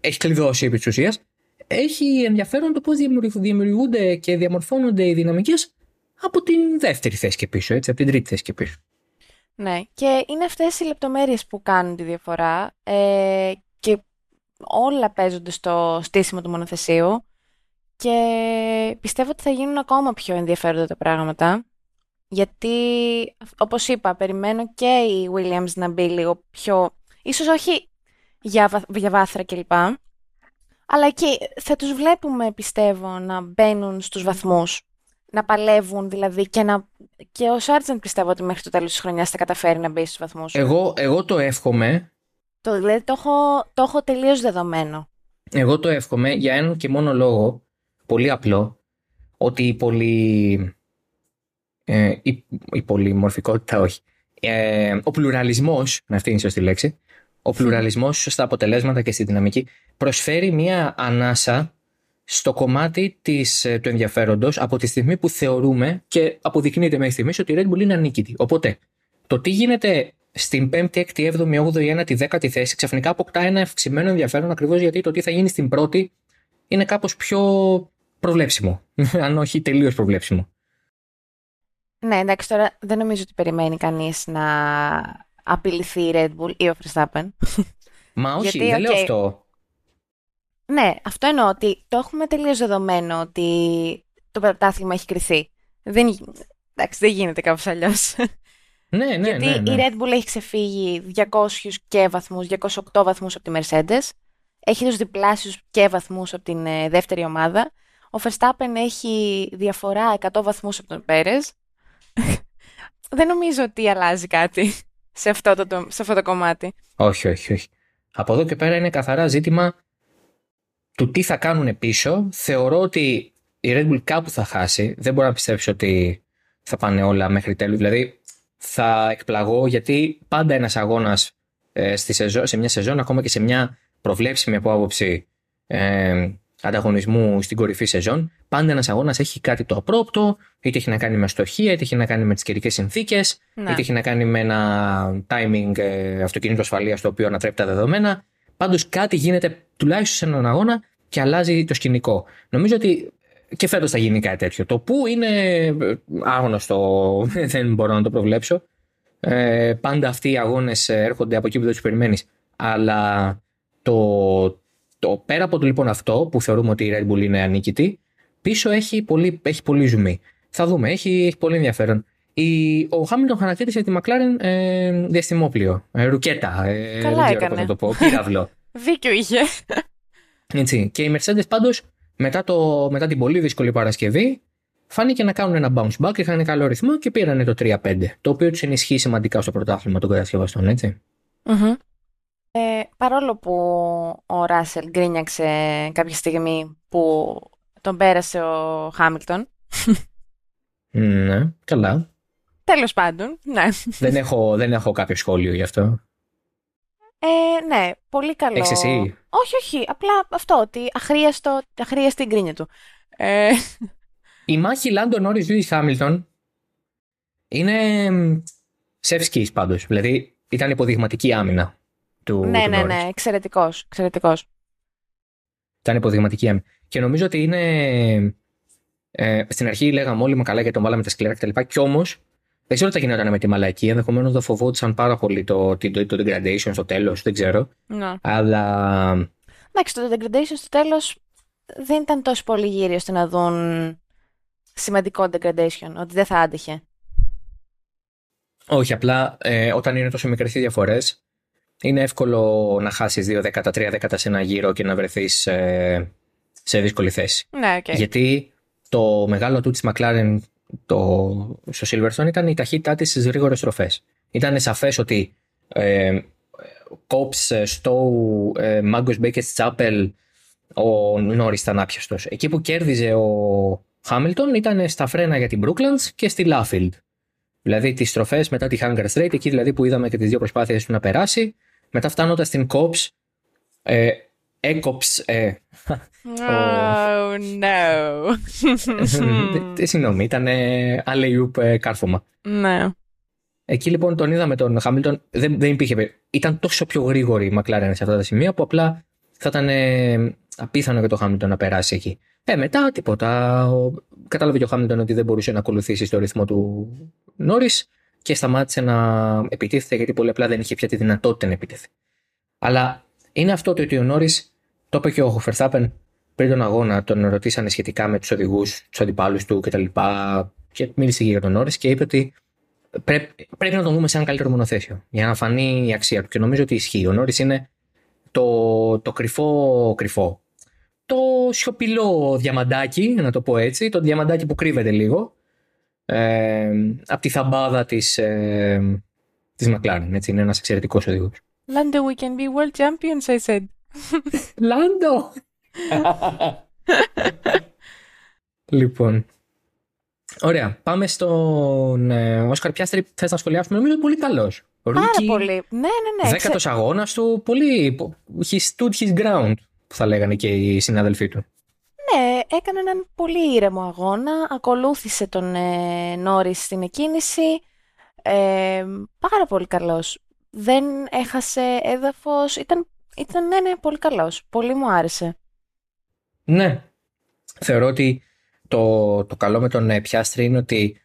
έχει κλειδώσει επί της ουσίας, έχει ενδιαφέρον το πώς δημιουργούνται και διαμορφώνονται οι δυναμικές από την δεύτερη θέση και πίσω, έτσι, από την τρίτη θέση και πίσω. Ναι, και είναι αυτές οι λεπτομέρειες που κάνουν τη διαφορά ε, και όλα παίζονται στο στήσιμο του μονοθεσίου και πιστεύω ότι θα γίνουν ακόμα πιο ενδιαφέροντα τα πράγματα γιατί, όπως είπα, περιμένω και η Williams να μπει λίγο πιο, ίσως όχι για, για βάθρα κλπ. Αλλά εκεί θα τους βλέπουμε, πιστεύω, να μπαίνουν στους βαθμούς, να παλεύουν δηλαδή και, να... και ο Σάρτζεν πιστεύω ότι μέχρι το τέλος της χρονιάς θα καταφέρει να μπει στους βαθμούς. Εγώ, εγώ το εύχομαι. Το, δηλαδή το έχω, το έχω τελείως δεδομένο. Εγώ το εύχομαι για έναν και μόνο λόγο, πολύ απλό, ότι η πολυ... Ε, η, η πολυμορφικότητα όχι. Ε, ο πλουραλισμός, να αυτή είναι η σωστή λέξη, ο πλουραλισμός στα αποτελέσματα και στη δυναμική προσφέρει μία ανάσα στο κομμάτι της, ε, του ενδιαφέροντος από τη στιγμή που θεωρούμε και αποδεικνύεται μέχρι στιγμής ότι η Red Bull είναι ανίκητη. Οπότε, το τι γίνεται στην 5η, 6η, 7η, 8η, 9η, 10η θέση ξαφνικά αποκτά ένα ευξημένο ενδιαφέρον ακριβώς γιατί το τι θα γίνει στην πρώτη είναι κάπως πιο προβλέψιμο. Αν όχι τελείως προβλέψιμο. Ναι, εντάξει, τώρα δεν νομίζω ότι περιμένει κανείς να απειληθεί η Red Bull ή ο Verstappen. Μα όχι, Γιατί, δεν λέω αυτό. Ναι, αυτό εννοώ ότι το έχουμε τελείως δεδομένο ότι το πρωτάθλημα έχει κρυθεί. Δεν, εντάξει, δεν γίνεται κάπως αλλιώς. Ναι, ναι, Γιατί ναι, ναι. η Red Bull έχει ξεφύγει 200 και βαθμούς, 208 βαθμούς από τη Mercedes. Έχει τους διπλάσιους και βαθμούς από την ε, δεύτερη ομάδα. Ο Verstappen έχει διαφορά 100 βαθμούς από τον Πέρες. Δεν νομίζω ότι αλλάζει κάτι σε αυτό το, σε αυτό το κομμάτι. Όχι, όχι, όχι. Από εδώ και πέρα είναι καθαρά ζήτημα του τι θα κάνουν πίσω. Θεωρώ ότι η Red Bull κάπου θα χάσει. Δεν μπορώ να πιστέψω ότι θα πάνε όλα μέχρι τέλους. Δηλαδή θα εκπλαγώ γιατί πάντα ένας αγώνας ε, σε μια σεζόν, ακόμα και σε μια προβλέψιμη από άποψη ε, ανταγωνισμού στην κορυφή σεζόν, πάντα ένας αγώνας έχει κάτι το απρόπτο, είτε έχει να κάνει με στοχεία, είτε έχει να κάνει με τις καιρικές συνθήκες, ναι. είτε έχει να κάνει με ένα timing ε, αυτοκίνητο ασφαλείας το οποίο ανατρέπει τα δεδομένα. Πάντως κάτι γίνεται τουλάχιστον σε έναν αγώνα και αλλάζει το σκηνικό. Νομίζω ότι και φέτος θα γίνει κάτι τέτοιο. Το που είναι άγνωστο, δεν μπορώ να το προβλέψω. Ε, πάντα αυτοί οι αγώνες έρχονται από εκεί που δεν τους περιμένεις. Αλλά το, το, πέρα από το λοιπόν αυτό που θεωρούμε ότι η Red Bull είναι ανίκητη, πίσω έχει πολύ, έχει πολύ ζουμί. Θα δούμε, έχει, έχει πολύ ενδιαφέρον. Η, ο Χάμιλτον χαρακτήρισε τη McLaren ε, διαστημόπλιο. Ε, ρουκέτα. Ε, Καλά δεν ξέρω να το πω. Πύραυλο. Δίκιο είχε. Έτσι. Και οι Mercedes πάντως μετά, το, μετά την πολύ δύσκολη Παρασκευή φάνηκε να κάνουν ένα bounce back, είχαν καλό ρυθμό και πήραν το 3-5. Το οποίο τους ενισχύει σημαντικά στο πρωτάθλημα των κατασκευαστών, έτσι. Ε, παρόλο που ο Ράσελ γκρίνιαξε κάποια στιγμή που τον πέρασε ο Χάμιλτον. Ναι, καλά. Τέλος πάντων, ναι. Δεν έχω, δεν έχω κάποιο σχόλιο γι' αυτό. Ε, ναι, πολύ καλό. Έχεις εσύ; Όχι, όχι. Απλά αυτό, ότι αχρίαστο, αχρίαστη η γκρίνια του. Ε... Η μάχη Λάντον Νόρις Λούι Χάμιλτον είναι σευσκή πάντως. Δηλαδή ήταν υποδειγματική άμυνα του. Ναι, του ναι, ναι. Εξαιρετικός. Εξαιρετικός. Ήταν υποδειγματική άμυνα. Και νομίζω ότι είναι. Ε, στην αρχή λέγαμε όλοι με καλά γιατί τον βάλαμε τα σκληρά κτλ. Κι όμως δεν ξέρω τι θα γινόταν με τη μαλακή. Ενδεχομένως θα φοβόντουσαν πάρα πολύ το, το, το, το degradation στο τέλος. Δεν ξέρω. Ναι. Αλλά. Εντάξει, το degradation στο τέλος δεν ήταν τόσο πολύ γύρι ώστε να δουν σημαντικό degradation, ότι δεν θα άντεχε. Όχι, απλά ε, όταν είναι τόσο μικρές οι διαφορές, είναι εύκολο να χάσεις 2 δέκατα, 3 δέκατα σε ένα γύρο και να βρεθείς ε, σε δύσκολη θέση. Ναι, okay. Γιατί το μεγάλο του της McLaren το, στο Silverstone ήταν η ταχύτητά της στις γρήγορες στροφές. Ήταν σαφές ότι ε, Copse, Stowe, ε, Maggotts, Becketts, Chapel, ο Νόρι ήταν άπιαστος. Εκεί που κέρδιζε ο Χάμιλτον ήταν στα φρένα για την Brooklands και στη Luffield. Δηλαδή τις στροφές μετά τη Hangar Straight, εκεί δηλαδή που είδαμε και τις δύο προσπάθειες του να περάσει. Μετά φτάνοντας στην Copse, ε, έκοψε. Ε, oh, no. Τι συγγνώμη, ήταν alley ε, κάρφωμα. Ναι. Εκεί λοιπόν τον είδαμε τον Χάμιλτον. Δεν, δεν υπήρχε. Ήταν τόσο πιο γρήγορη η McLaren σε αυτά τα σημεία που απλά θα ήταν ε, απίθανο για το Χάμιλτον να περάσει εκεί. Ε, μετά τίποτα. Ο, κατάλαβε και ο Χάμιλτον ότι δεν μπορούσε να ακολουθήσει στο ρυθμό του Νόρις και σταμάτησε να επιτίθεται γιατί πολύ απλά δεν είχε πια τη δυνατότητα να επιτεθεί. Αλλά είναι αυτό το ότι ο Νόρις, το είπε και ο Χοφερθάπεν πριν τον αγώνα, τον ρωτήσανε σχετικά με τους οδηγούς, τους αντιπάλους του κτλ. Και, και μίλησε για τον Νόρι και είπε ότι πρέπει, πρέπει να τον δούμε σε ένα καλύτερο μονοθέσιο για να φανεί η αξία του. Και νομίζω ότι ισχύει. Ο Νόρι είναι το, το κρυφό κρυφό. Το σιωπηλό διαμαντάκι, να το πω έτσι, το διαμαντάκι που κρύβεται λίγο ε, από τη θαμπάδα της, ε, της McLaren. Έτσι, είναι ένας εξαιρετικός οδηγός. Lando, we can be world champions, I said. Lando! λοιπόν, Ωραία. Πάμε στον ε, Όσκαρ Πιάστρη. Θες να σχολιάσουμε; Νομίζω είναι πολύ καλός. Πάρα πολύ. Ναι, ναι, ναι. Δέκατος Ξε... αγώνας του. Πολύ. He stood his ground, που θα λέγανε και οι συναδελφοί του. Ναι, έκανε έναν πολύ ήρεμο αγώνα. Ακολούθησε τον ε, Νόρι στην εκκίνηση. Ε, πάρα πολύ καλός. Δεν έχασε έδαφος. Ήταν, ήταν ναι, ναι, πολύ καλός. Πολύ μου άρεσε. Ναι. Θεωρώ ότι το, το καλό με τον ε, Πιάστρη είναι ότι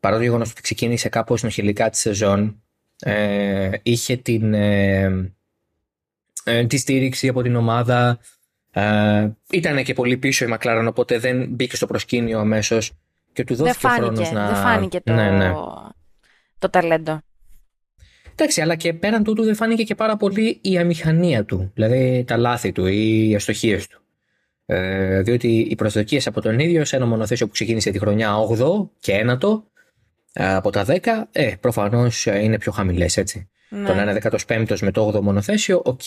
παρά το γεγονός ότι ξεκίνησε κάπως νοχηλικά τη σεζόν, ε, είχε την, ε, ε, τη στήριξη από την ομάδα. Ε, ήταν και πολύ πίσω η Μακλάραν, οπότε δεν μπήκε στο προσκήνιο αμέσως και του δόθηκε χρόνος να. Δεν φάνηκε το, ναι, ναι. το ταλέντο. Εντάξει, αλλά και πέραν τούτου δεν φάνηκε και πάρα πολύ η αμηχανία του, δηλαδή τα λάθη του ή οι αστοχίες του. Ε, διότι οι προσδοκίες από τον ίδιο σε ένα μονοθέσιο που ξεκίνησε τη χρονιά 8 και 1 ε, από τα 10, ε, προφανώς είναι πιο χαμηλές, έτσι. Ναι. Το να είναι 15ο με το 8ο μονοθέσιο, οκ,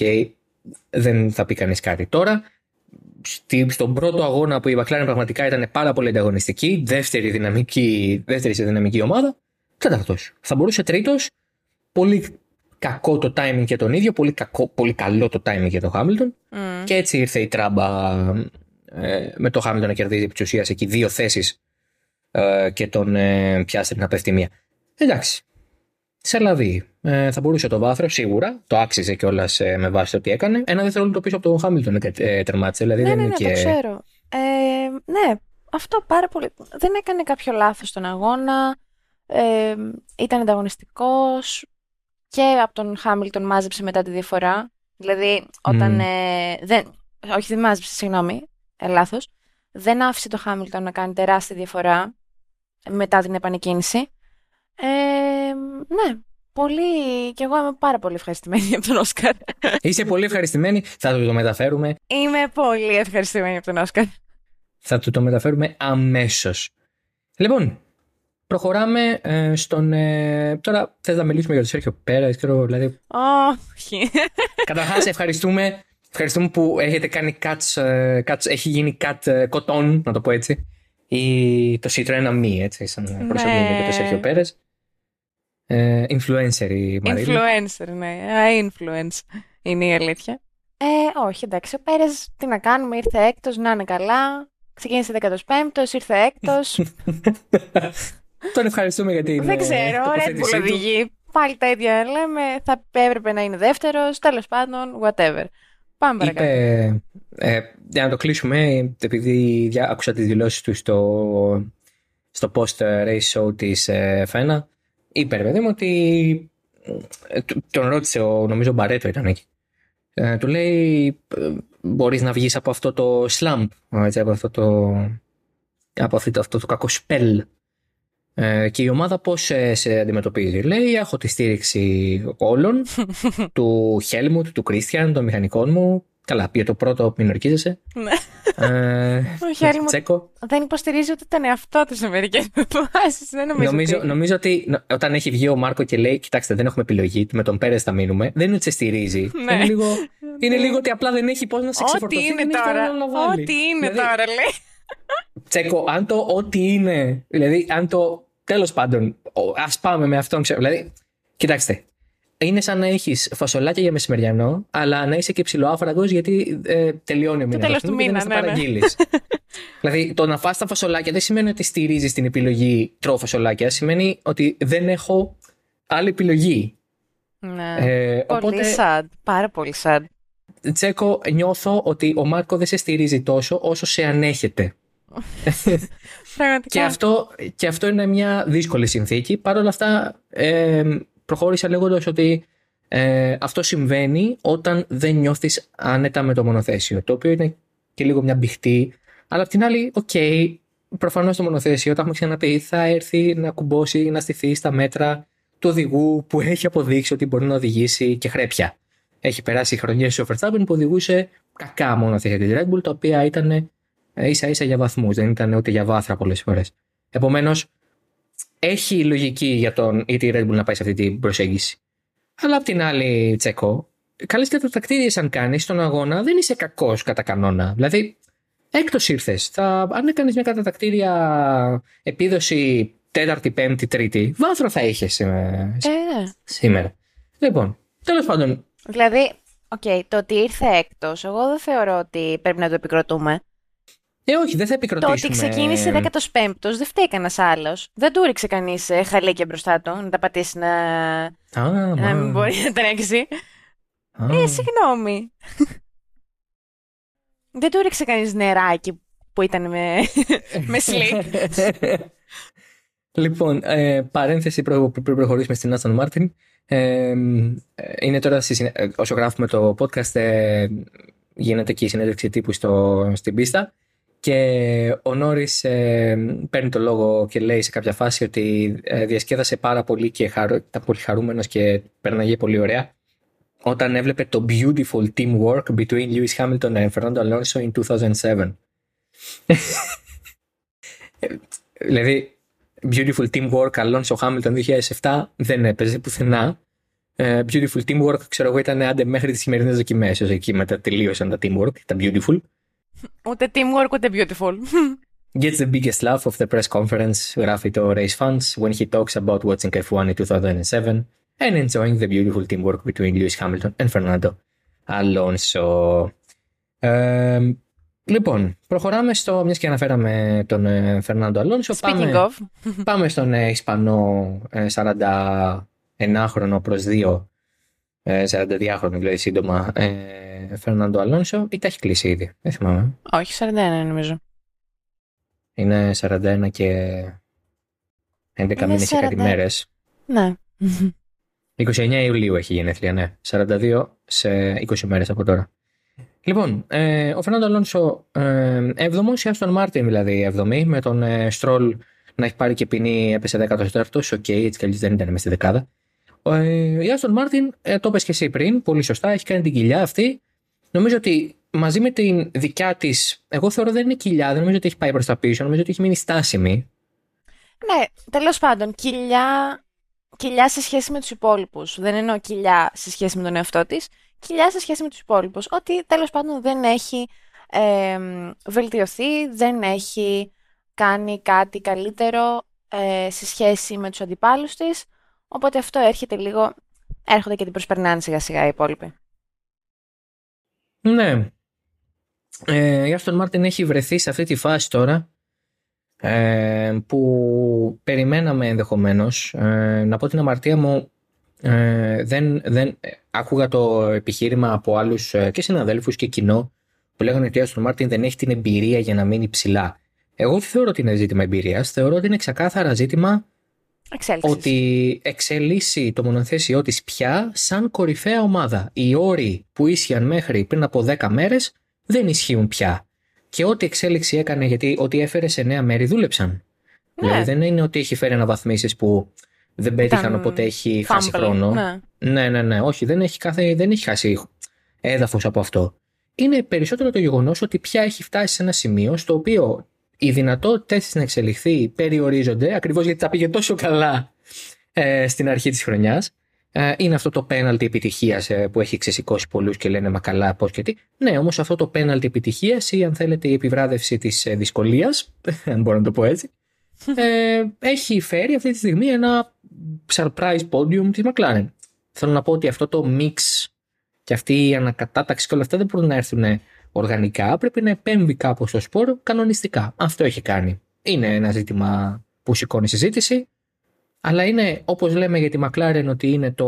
δεν θα πει κανείς κάτι. Τώρα, στη, στον πρώτο αγώνα που η McLaren πραγματικά ήταν πάρα πολύ ανταγωνιστική, δεύτερη, δυναμική, δεύτερη σε δυναμική ομάδα, τέταρτο. Θα μπορούσε τρίτος. Πολύ κακό το timing για τον ίδιο, πολύ, κακό, πολύ καλό το timing για τον Χάμιλτον. Μμ. Και έτσι ήρθε η τράμπα ε, με το Χάμιλτον να κερδίζει επί της ουσίας εκεί δύο θέσεις ε, και τον ε, πιάσει να πέφτει μία. Εντάξει. Σε λαβή. Ε, θα μπορούσε το βάθρο σίγουρα. Το άξιζε κιόλας ε, με βάση το τι έκανε. Ένα δευτερόλεπτο πίσω από τον Χάμιλτον ε, ε, τερμάτισε. Δηλαδή Ναι, δεν ναι, είναι ναι, και. το ξέρω. Ε, ναι, αυτό πάρα πολύ. Δεν έκανε κάποιο λάθος στον αγώνα. Ε, ήταν ανταγωνιστικός και από τον Χάμιλτον μάζεψε μετά τη διαφορά. Δηλαδή, όταν. Μμμ. ε, δεν, όχι, δεν μάζεψε, συγγνώμη, ε, λάθος. Δεν άφησε το Χάμιλτον να κάνει τεράστια διαφορά μετά την επανεκκίνηση. Ε, ναι, πολύ. Και εγώ είμαι πάρα πολύ ευχαριστημένη από τον Όσκαρ. Είσαι πολύ ευχαριστημένη. Θα του το μεταφέρουμε. Είμαι πολύ ευχαριστημένη από τον Όσκαρ. Θα του το μεταφέρουμε αμέσως. Λοιπόν, προχωράμε ε, στον. Ε, τώρα θες να μιλήσουμε για τον Σέρχιο Πέρα, ξέρω, δηλαδή Όχι. Καταρχάς, ευχαριστούμε, ευχαριστούμε που έχετε κάνει cuts, ε, cuts έχει γίνει cut ε, κοτών, να το πω έτσι. Ή το Citroën Ami, έτσι, σαν προσωπική Ναι. για το Σέρχιο Πέρες. Ε, influencer η Μαρίλη. Influencer, ναι. Α, influence είναι η αλήθεια. Ε, όχι, εντάξει. Ο Πέρες, τι να κάνουμε, ήρθε έκτος, να είναι καλά. Ξεκίνησε 15ος, ήρθε έκτος. Τον ευχαριστούμε για την Δεν ε, ξέρω, Red τοποθέτησή Bull του. οδηγεί. Πάλι τα ίδια λέμε. Θα έπρεπε να είναι δεύτερος, τέλος πάντων, whatever. Πάμε παρακάτω. Είπε, ε, για να το κλείσουμε, επειδή δια- άκουσα τις δηλώσεις του στο, στο post-race show της ε, Φένα, είπε, ρε παιδί μου, ότι ε, του- τον ρώτησε, ο, νομίζω ο Μπαρέτο ήταν εκεί. Ε, του λέει, ε, μπορείς να βγεις από αυτό το slump, έτσι, από αυτό το, από αυτό, το- αυτό το κακό spell. Ε, και η ομάδα πώς ε, σε αντιμετωπίζει; Λέει, έχω τη στήριξη όλων, του Χέλμουτ, του Κρίστιαν, των μηχανικών μου. Καλά, πήγε το πρώτο, μην ορκίζεσαι. Ναι. Ε, Ο Χέλμουτ Τσέκο. δεν υποστηρίζει ούτε τον εαυτό του σε μερικές φάσεις. Δεν νομίζω. Νομίζω, ότι- νομίζω ότι νο- όταν έχει βγει ο Μάρκο και λέει: Κοιτάξτε, δεν έχουμε επιλογή, με τον Πέρες θα μείνουμε, δεν είναι ότι σε στηρίζει. Ναι. Είναι, λίγο, είναι λίγο ότι απλά δεν έχει πώς να σε Ό,τι ξεφορτωθεί. είναι δεν έχει τώρα. κανένα να βάλει. Ό,τι είναι Δηλαδή, τώρα, λέει. Τσέκο, αν το ό,τι είναι, δηλαδή αν το. Τέλος πάντων, ας πάμε με αυτόν. Ξέρω, δηλαδή, κοιτάξτε. Είναι σαν να έχεις φασολάκια για μεσημεριανό, αλλά να είσαι και ψηλοάφραγκο γιατί ε, τελειώνει ο μήνας. τέλος του μήνα, ναι, ναι. δηλαδή, το να φας τα φασολάκια δεν σημαίνει ότι στηρίζεις την επιλογή τρώω φασολάκια. Σημαίνει ότι δεν έχω άλλη επιλογή. Ναι. Ε, Πολύ οπότε, sad. Πάρα πολύ sad. Checo, νιώθω ότι ο Μάρκο δεν σε στηρίζει τόσο όσο σε ανέχεται. Πραγματικά. Και αυτό, και αυτό είναι μια δύσκολη συνθήκη. Παρ' όλα αυτά, ε, προχώρησα λέγοντας ότι ε, αυτό συμβαίνει όταν δεν νιώθεις άνετα με το μονοθέσιο. Το οποίο είναι και λίγο μια μπιχτή. Αλλά απ' την άλλη, οκ, προφανώς το μονοθέσιο, τα έχουμε ξαναπεί, θα έρθει να κουμπώσει ή να στηθεί στα μέτρα του οδηγού που έχει αποδείξει ότι μπορεί να οδηγήσει και χρέπια. Έχει περάσει χρονιές ο Verstappen που οδηγούσε κακά μονοθέσια της Red Bull, τα οποία ήταν ίσα ίσα για βαθμούς, δεν ήταν ούτε για βάθρα πολλές φορές. Επομένως, έχει λογική για τον ή τη Red Bull να πάει σε αυτή την προσέγγιση. Αλλά απ' την άλλη, Τσέκο, καλές κατατακτήριε αν κάνεις στον αγώνα, δεν είσαι κακός κατά κανόνα. Δηλαδή, έκτος ήρθες. Αν έκανες μια κατατακτήρια επίδοση τέταρτη, πέμπτη, τρίτη, βάθρο θα είχες Ε, ναι. σήμερα. Λοιπόν, τέλος πάντων, Δηλαδή, οκ, το ότι ήρθε έκτος, εγώ δεν θεωρώ ότι πρέπει να το επικροτούμε. Ε, όχι, δεν θα Το επικροτήσουμε. ότι ξεκίνησε 15ος δεν φταίει κανένας άλλος. Δεν του ρίξε κανείς χαλίκια μπροστά του να τα πατήσει να, Α, να μα. μην μπορεί να τρέξει. Α. Ε, συγγνώμη. δεν του ρίξε κανείς νεράκι που ήταν με, με σλικ. λοιπόν, ε, παρένθεση προ- πριν προχωρήσουμε στην Aston Martin. Ε, είναι τώρα, στη, συνέ- ε, όσο γράφουμε το podcast, ε, γίνεται και η συνέντευξη τύπου στο, στην πίστα και ο Νόρις ε, παίρνει το λόγο και λέει σε κάποια φάση ότι ε, διασκέδασε πάρα πολύ και χαρο, ήταν πολύ χαρούμενος και πέρναγε πολύ ωραία όταν έβλεπε το beautiful teamwork between Lewis Hamilton and Fernando Alonso in 2007. δηλαδή, beautiful teamwork Alonso Hamilton 2007 δεν έπαιζε πουθενά. Uh, beautiful teamwork, ξέρω εγώ, ήταν άντε μέχρι τις σημερινές δοκιμές. Εκεί μετά τελείωσαν τα teamwork, τα beautiful. Ούτε teamwork, ούτε beautiful. Gets the biggest laugh of the press conference, γράφει το Race Fans, when he talks about watching F1 in 2007 and enjoying the beautiful teamwork between Lewis Hamilton and Fernando Alonso. Ε, λοιπόν, προχωράμε στο, μιας και αναφέραμε τον ε, Φερνάντο Αλόνσο. Speaking πάμε, of. πάμε στον ε, Ισπανό ε, 41χρονο προς 2, ε, 42χρονο δηλαδή σύντομα, ε, Φερνάντο Αλόνσο ή τα έχει κλείσει ήδη, δεν θυμάμαι. Όχι, 41 νομίζω. Είναι 41 και 11 μήνες και κάτι μέρες. Ναι. 29 Ιουλίου έχει γενέθλια, ναι. 42 σε 20 μέρες από τώρα. Λοιπόν, ε, ο Φερνάντο Αλόνσο 7ο, η Aston Martin δηλαδή 7η, με τον ε, Στρόλ να έχει πάρει και ποινή, έπεσε 14ο. OK, okay, έτσι κι αλλιώς δεν ήταν μέσα στη δεκάδα. Ε, η Aston Martin, ε, το είπες και εσύ πριν, πολύ σωστά, έχει κάνει την κοιλιά αυτή. Νομίζω ότι μαζί με την δικιά της, εγώ θεωρώ δεν είναι κοιλιά, δεν νομίζω ότι έχει πάει προς τα πίσω, νομίζω ότι έχει μείνει στάσιμη. Ναι, τέλος πάντων, κοιλιά, κοιλιά σε σχέση με τους υπόλοιπους. Δεν εννοώ κοιλιά σε σχέση με τον εαυτό της, κοιλιά σε σχέση με τους υπόλοιπους. Ότι τέλος πάντων δεν έχει ε, βελτιωθεί, δεν έχει κάνει κάτι καλύτερο ε, σε σχέση με τους αντιπάλους της, οπότε αυτό έρχεται λίγο, έρχονται και την προσπερνάνε σιγά σιγά οι υπόλοιποι. Ναι. Ε, η Άστον Μάρτιν έχει βρεθεί σε αυτή τη φάση τώρα ε, που περιμέναμε ενδεχομένως. Ε, να πω την αμαρτία μου, ε, δεν, δεν, άκουγα το επιχείρημα από άλλους ε, και συναδέλφους και κοινό που λέγανε ότι η Άστον Μάρτιν δεν έχει την εμπειρία για να μείνει ψηλά. Εγώ δεν θεωρώ ότι είναι ζήτημα εμπειρίας. Θεωρώ ότι είναι ξεκάθαρα ζήτημα Εξέλιξης. ότι εξελίσσει το μονοθέσιό της πια σαν κορυφαία ομάδα. Οι όροι που ίσχυαν μέχρι πριν από 10 μέρες δεν ισχύουν πια. Και ό,τι εξέλιξη έκανε, γιατί ό,τι έφερε σε νέα μέρη δούλεψαν. Ναι. Δηλαδή δεν είναι ότι έχει φέρει αναβαθμίσεις που δεν πέτυχαν Ήταν οπότε έχει fumble, χάσει χρόνο. ναι. ναι, ναι, ναι. Όχι, δεν έχει, κάθε, δεν έχει χάσει έδαφος από αυτό. Είναι περισσότερο το γεγονός ότι πια έχει φτάσει σε ένα σημείο στο οποίο οι δυνατότητες τη να εξελιχθεί περιορίζονται ακριβώς γιατί τα πήγε τόσο καλά ε, στην αρχή της χρονιάς. Ε, είναι αυτό το πέναλτι επιτυχίας ε, που έχει ξεσηκώσει πολλούς και λένε Μα καλά, πώς και τι. Ναι, όμως αυτό το πέναλτι επιτυχίας ή αν θέλετε η επιβράδευση της ε, δυσκολίας, αν μπορώ να το πω έτσι, ε, έχει φέρει αυτή τη στιγμή ένα surprise podium της McLaren. Θέλω να πω ότι αυτό το mix και αυτή η ανακατάταξη και όλα αυτά δεν μπορούν να έρθουν οργανικά, πρέπει να επέμβει κάπως στο σπόρο κανονιστικά. Αυτό έχει κάνει. Είναι ένα ζήτημα που σηκώνει συζήτηση, αλλά είναι όπως λέμε για τη McLaren ότι είναι το,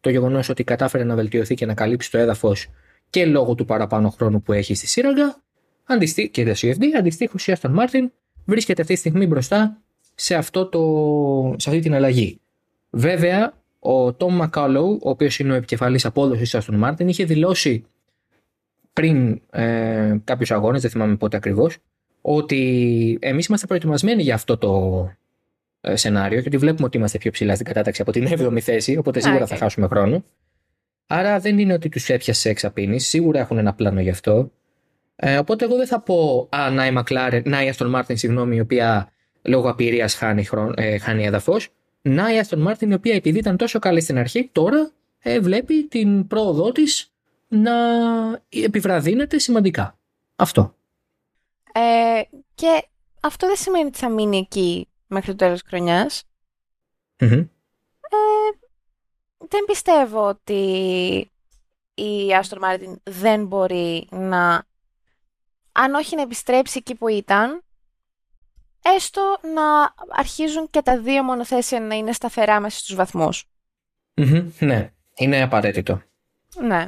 το γεγονός ότι κατάφερε να βελτιωθεί και να καλύψει το έδαφος και λόγω του παραπάνω χρόνου που έχει στη σύραγγα, αντιστοί, και το CFD, αντιστοίχως η Aston Martin βρίσκεται αυτή τη στιγμή μπροστά σε, αυτό το, σε αυτή την αλλαγή. Βέβαια, ο Tom McCullough, ο οποίος είναι ο επικεφαλής απόδοσης Aston Martin, είχε δηλώσει πριν ε, κάποιους αγώνες, δεν θυμάμαι πότε ακριβώς, ότι εμείς είμαστε προετοιμασμένοι για αυτό το ε, σενάριο και ότι βλέπουμε ότι είμαστε πιο ψηλά στην κατάταξη από την 7η θέση, οπότε σίγουρα okay. θα χάσουμε χρόνο. Άρα δεν είναι ότι τους έπιασε εξαπίνη, σίγουρα έχουν ένα πλάνο γι' αυτό. Ε, οπότε εγώ δεν θα πω Α, να η McLaren, να η Aston Martin, συγγνώμη, η οποία λόγω απειρίας χάνει, χρόνο, ε, χάνει έδαφος. Να η Aston Martin, η οποία επειδή ήταν τόσο καλή στην αρχή, τώρα ε, βλέπει την πρόοδό της να επιβραδύνεται σημαντικά. Αυτό. Ε, και αυτό δεν σημαίνει ότι θα μείνει εκεί μέχρι το τέλος της χρονιας Mm-hmm. Ε, δεν πιστεύω ότι η Aston Martin δεν μπορεί να, αν όχι να επιστρέψει εκεί που ήταν, έστω να αρχίζουν και τα δύο μονοθέσια να είναι σταθερά μέσα στους βαθμούς. Mm-hmm. Ναι, είναι απαραίτητο. Ναι.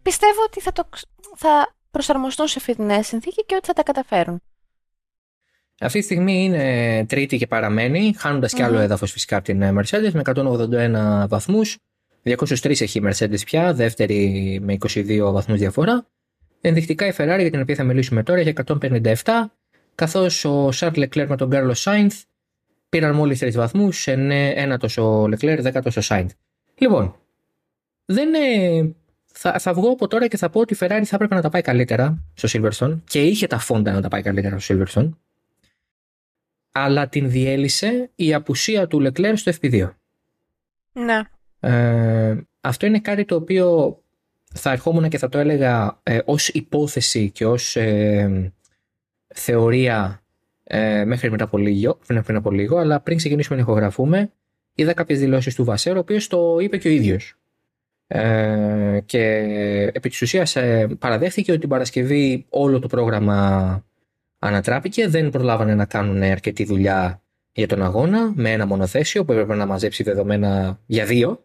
Ε, πιστεύω ότι θα, το, θα προσαρμοστούν σε αυτή τη νέα συνθήκη και ότι θα τα καταφέρουν. Αυτή τη στιγμή είναι τρίτη και παραμένει, χάνοντας mm-hmm. και άλλο έδαφος φυσικά από την Mercedes με 181 βαθμούς. 203 έχει η Mercedes πια, δεύτερη με 22 βαθμούς διαφορά. Ενδεικτικά η Ferrari για την οποία θα μιλήσουμε τώρα έχει 157, καθώς ο Charles Leclerc με τον Carlos Sainz πήραν μόλις 3 βαθμούς, ένατος ο Leclerc, δέκατος ο Sainz. Λοιπόν, δεν είναι... Θα, θα βγω από τώρα και θα πω ότι η Ferrari θα έπρεπε να τα πάει καλύτερα στο Silverstone και είχε τα φόντα να τα πάει καλύτερα στο Silverstone. Αλλά την διέλυσε η απουσία του Leclerc στο FP2. Ναι. Ε, αυτό είναι κάτι το οποίο θα ερχόμουν και θα το έλεγα ε, ως υπόθεση και ως ε, θεωρία ε, μέχρι πριν από, λίγο, πριν, πριν από λίγο, αλλά πριν ξεκινήσουμε να ηχογραφούμε, είδα κάποιες δηλώσεις του Βασέρου, ο οποίος το είπε και ο ίδιος. Ε, και επί της ουσίας ε, παραδέχθηκε ότι την Παρασκευή όλο το πρόγραμμα ανατράπηκε, δεν προλάβανε να κάνουν αρκετή δουλειά για τον αγώνα με ένα μονοθέσιο που έπρεπε να μαζέψει δεδομένα για δύο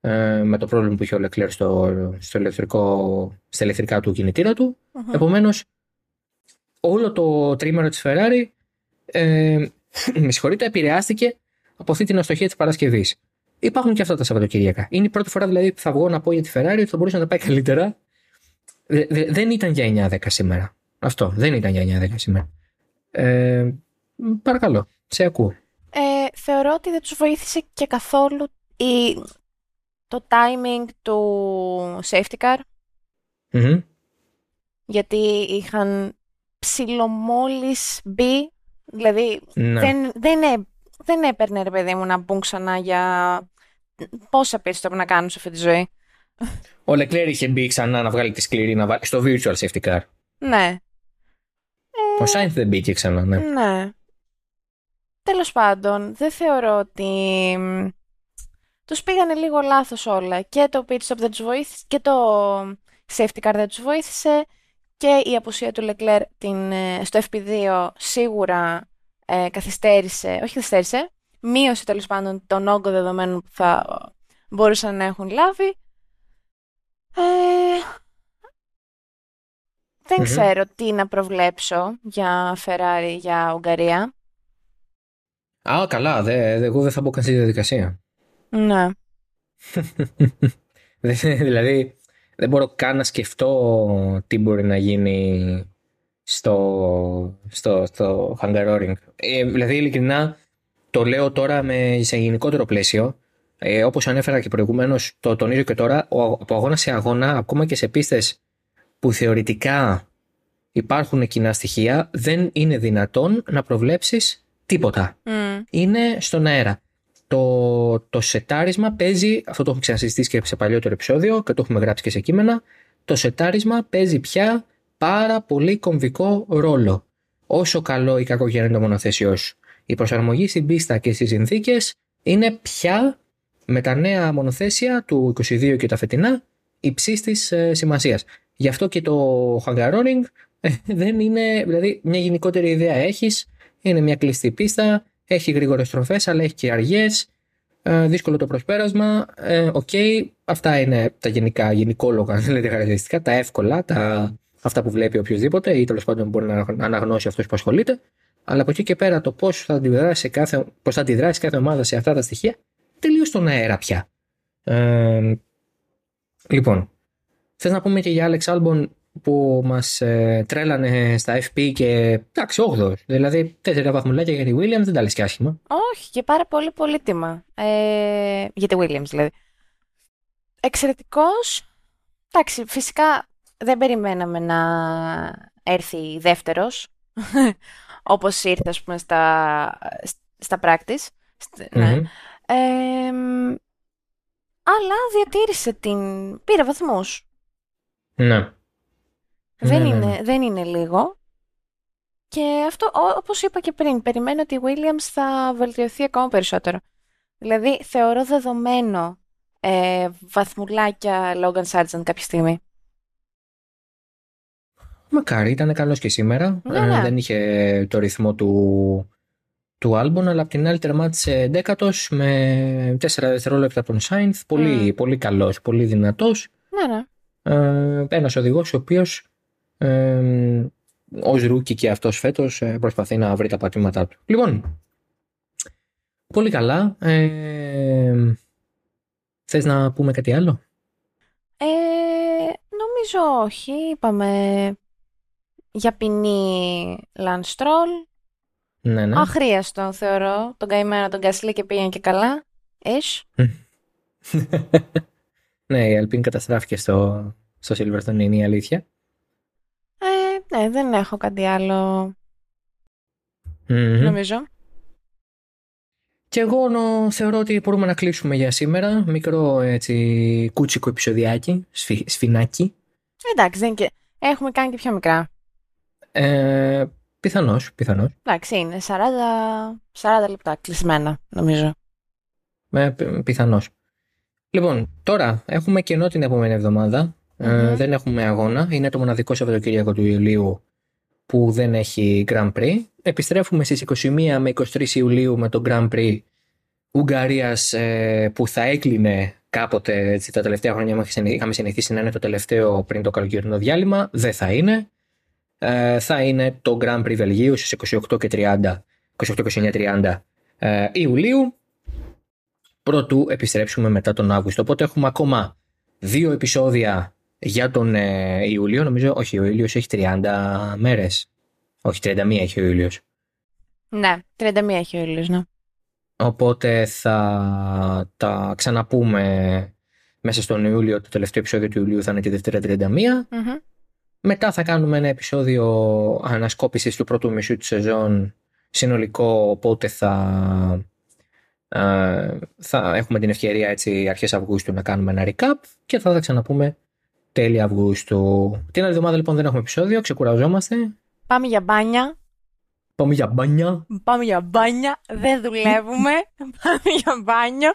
ε, με το πρόβλημα που είχε ο Λεκλέρ στο, στο ηλεκτρικό, στα ηλεκτρικά του κινητήρα του. mm Επομένως, όλο το τρίμερο της Ferrari ε, με συγχωρείτε, επηρεάστηκε από αυτή την αστοχία της Παρασκευής. Υπάρχουν και αυτά τα Σαββατοκύριακα. Είναι η πρώτη φορά δηλαδή που θα βγω να πω για τη Ferrari ότι θα μπορούσε να τα πάει καλύτερα. δεν ήταν για 9-10 σήμερα. Αυτό. Δεν ήταν για 9-10 σήμερα. Ε, παρακαλώ. Σε ακούω. Ε, θεωρώ ότι δεν τους βοήθησε και καθόλου η, το timing του safety car. Γιατί είχαν ψιλομόλις μπει, δηλαδή ναι. δεν, δεν, δεν έπαιρνε ρε παιδί μου να μπουν ξανά για πόσα πίσω να κάνουν σε αυτή τη ζωή; Ο Λεκλέρ είχε μπει ξανά να βγάλει τη σκληρή να βάλει στο virtual safety car. Ναι. Ο Σάινθ δεν μπήκε ξανά, ναι. Ναι. Τέλος πάντων, δεν θεωρώ ότι τους πήγανε λίγο λάθος όλα. Και το pit stop δεν τους βοήθησε και το safety car δεν τους βοήθησε και η απουσία του Leclerc την, ε, στο FP2 σίγουρα ε, καθυστέρησε, όχι καθυστέρησε, μείωσε τέλος πάντων τον όγκο δεδομένων που θα μπορούσαν να έχουν λάβει. Ε, δεν ξέρω τι να προβλέψω για Ferrari, για Ουγγαρία. Α, καλά. Δε, εγώ δεν θα μπω καν στη διαδικασία. Ναι. δηλαδή, δεν μπορώ καν να σκεφτώ τι μπορεί να γίνει στο, στο, στο Hungaroring. Ε, δηλαδή, ειλικρινά, το λέω τώρα με, σε γενικότερο πλαίσιο. Ε, όπως ανέφερα και προηγουμένως, το τονίζω και τώρα, ο, από αγώνα σε αγώνα, ακόμα και σε πίστες που θεωρητικά υπάρχουν κοινά στοιχεία, δεν είναι δυνατόν να προβλέψεις τίποτα. Είναι στον αέρα το, το σετάρισμα παίζει, αυτό το έχουμε ξανασυζητήσει και σε παλιότερο επεισόδιο και το έχουμε γράψει και σε κείμενα, το σετάρισμα παίζει πια πάρα πολύ κομβικό ρόλο. Όσο καλό ή κακό γίνεται το μονοθέσιό σου. Η προσαρμογή στην πίστα και στις συνθήκες είναι πια με τα νέα μονοθέσια του 22 και τα φετινά υψής της ε, σημασίας. Γι' αυτό και το Hungaroring ε, δεν είναι, δηλαδή μια γενικότερη ιδέα έχεις, είναι μια κλειστή πίστα, έχει γρήγορες στροφές, αλλά έχει και αργές. Ε, δύσκολο το προσπέρασμα. Ε, οκ, αυτά είναι τα γενικά, γενικόλογα δηλαδή, χαρακτηριστικά, τα εύκολα, τα, αυτά που βλέπει οποιοδήποτε ή τέλος πάντων μπορεί να αναγνώσει αυτός που ασχολείται. Αλλά από εκεί και πέρα το πώς θα αντιδράσει κάθε, πώς θα αντιδράσει κάθε ομάδα σε αυτά τα στοιχεία, τελείως στον αέρα πια. Ε, λοιπόν, θες να πούμε και για Alex Albon που μας ε, τρέλανε στα FP και εντάξει, 8 Δηλαδή, τέσσερα βαθμουλάκια για τη Williams δεν τα λες και άσχημα. Όχι, και πάρα πολύ πολύτιμα. Ε, για τη Williams δηλαδή. Εξαιρετικός. Εντάξει, φυσικά δεν περιμέναμε να έρθει δεύτερος. Όπως ήρθε, ας πούμε, στα, στα practice. Ναι. αλλά διατήρησε την... Πήρε βαθμούς. Ναι. Δεν, ναι, ναι, είναι, ναι. δεν είναι λίγο. Και αυτό, όπως είπα και πριν, περιμένω ότι η Williams θα βελτιωθεί ακόμα περισσότερο. Δηλαδή, θεωρώ δεδομένο ε, βαθμουλάκια Logan Sargent κάποια στιγμή. Μακάρι, ήταν καλός και σήμερα. Ε, δεν είχε το ρυθμό του, του Albon, αλλά απ' την άλλη τερμάτισε δέκατος με 4 δευτερόλεπτα από τον Sainz. Πολύ, mm. πολύ καλός, πολύ δυνατός. Ναι, ναι. Ε, ένας οδηγός ο οποίος ε, rookie και αυτός φέτος ε, προσπαθεί να βρει τα πατήματά του. Λοιπόν, πολύ καλά. Ε, θες να πούμε κάτι άλλο; Ε, νομίζω όχι. Είπαμε για ποινή Λανστρόλ. Ναι, ναι. Αχρίαστο θεωρώ. Τον καημένο τον Κασλή και πήγαινε και καλά. Εσ. Ναι, η Alpine καταστράφηκε στο, στο Silverstone, είναι η αλήθεια. Ε, ναι, δεν έχω κάτι άλλο, Μμμ. νομίζω. Και εγώ νο- θεωρώ ότι μπορούμε να κλείσουμε για σήμερα. Μικρό έτσι κούτσικο επεισοδιάκι, σφι, σφινάκι. Εντάξει, δεν και... έχουμε κάνει και πιο μικρά. Ε, πιθανώς, πιθανώς. Εντάξει, είναι 40, 40 λεπτά κλεισμένα, νομίζω. Ε, πι- πιθανώς. Λοιπόν, τώρα έχουμε κενό την επόμενη εβδομάδα. Ε, Μμμ. δεν έχουμε αγώνα. Είναι το μοναδικό Σαββατοκύριακο του Ιουλίου που δεν έχει Grand Prix. Επιστρέφουμε στις 21 με 23 Ιουλίου με το Grand Prix Ουγγαρίας ε, που θα έκλεινε κάποτε έτσι, τα τελευταία χρόνια μας είχαμε συνηθίσει να είναι το τελευταίο πριν το καλοκαιρινό διάλειμμα. Δεν θα είναι. Ε, θα είναι το Grand Prix Βελγίου στις 28 και 30, 28-29-30 ε, Ιουλίου πρωτού επιστρέψουμε μετά τον Αύγουστο. Οπότε έχουμε ακόμα δύο επεισόδια για τον ε, Ιούλιο. Νομίζω, όχι, ο Ιούλιος έχει 30 μέρες. Όχι, 31 έχει ο Ιούλιος. Ναι, 31 έχει ο ήλιος, ναι. Οπότε θα τα ξαναπούμε μέσα στον Ιούλιο. Το τελευταίο επεισόδιο του Ιουλίου θα είναι τη Δευτέρα 31. Μμμ. Μετά θα κάνουμε ένα επεισόδιο ανασκόπησης του πρώτου μισού της σεζόν συνολικό, οπότε θα, ε, θα έχουμε την ευκαιρία έτσι αρχές Αυγούστου να κάνουμε ένα recap και θα τα ξαναπούμε τέλη Αυγούστου. Την άλλη εβδομάδα λοιπόν δεν έχουμε επεισόδιο, ξεκουραζόμαστε, Πάμε για μπάνια. πάμε για μπάνια. Πάμε για μπάνια. Δεν δουλεύουμε. Πάμε για μπάνιο.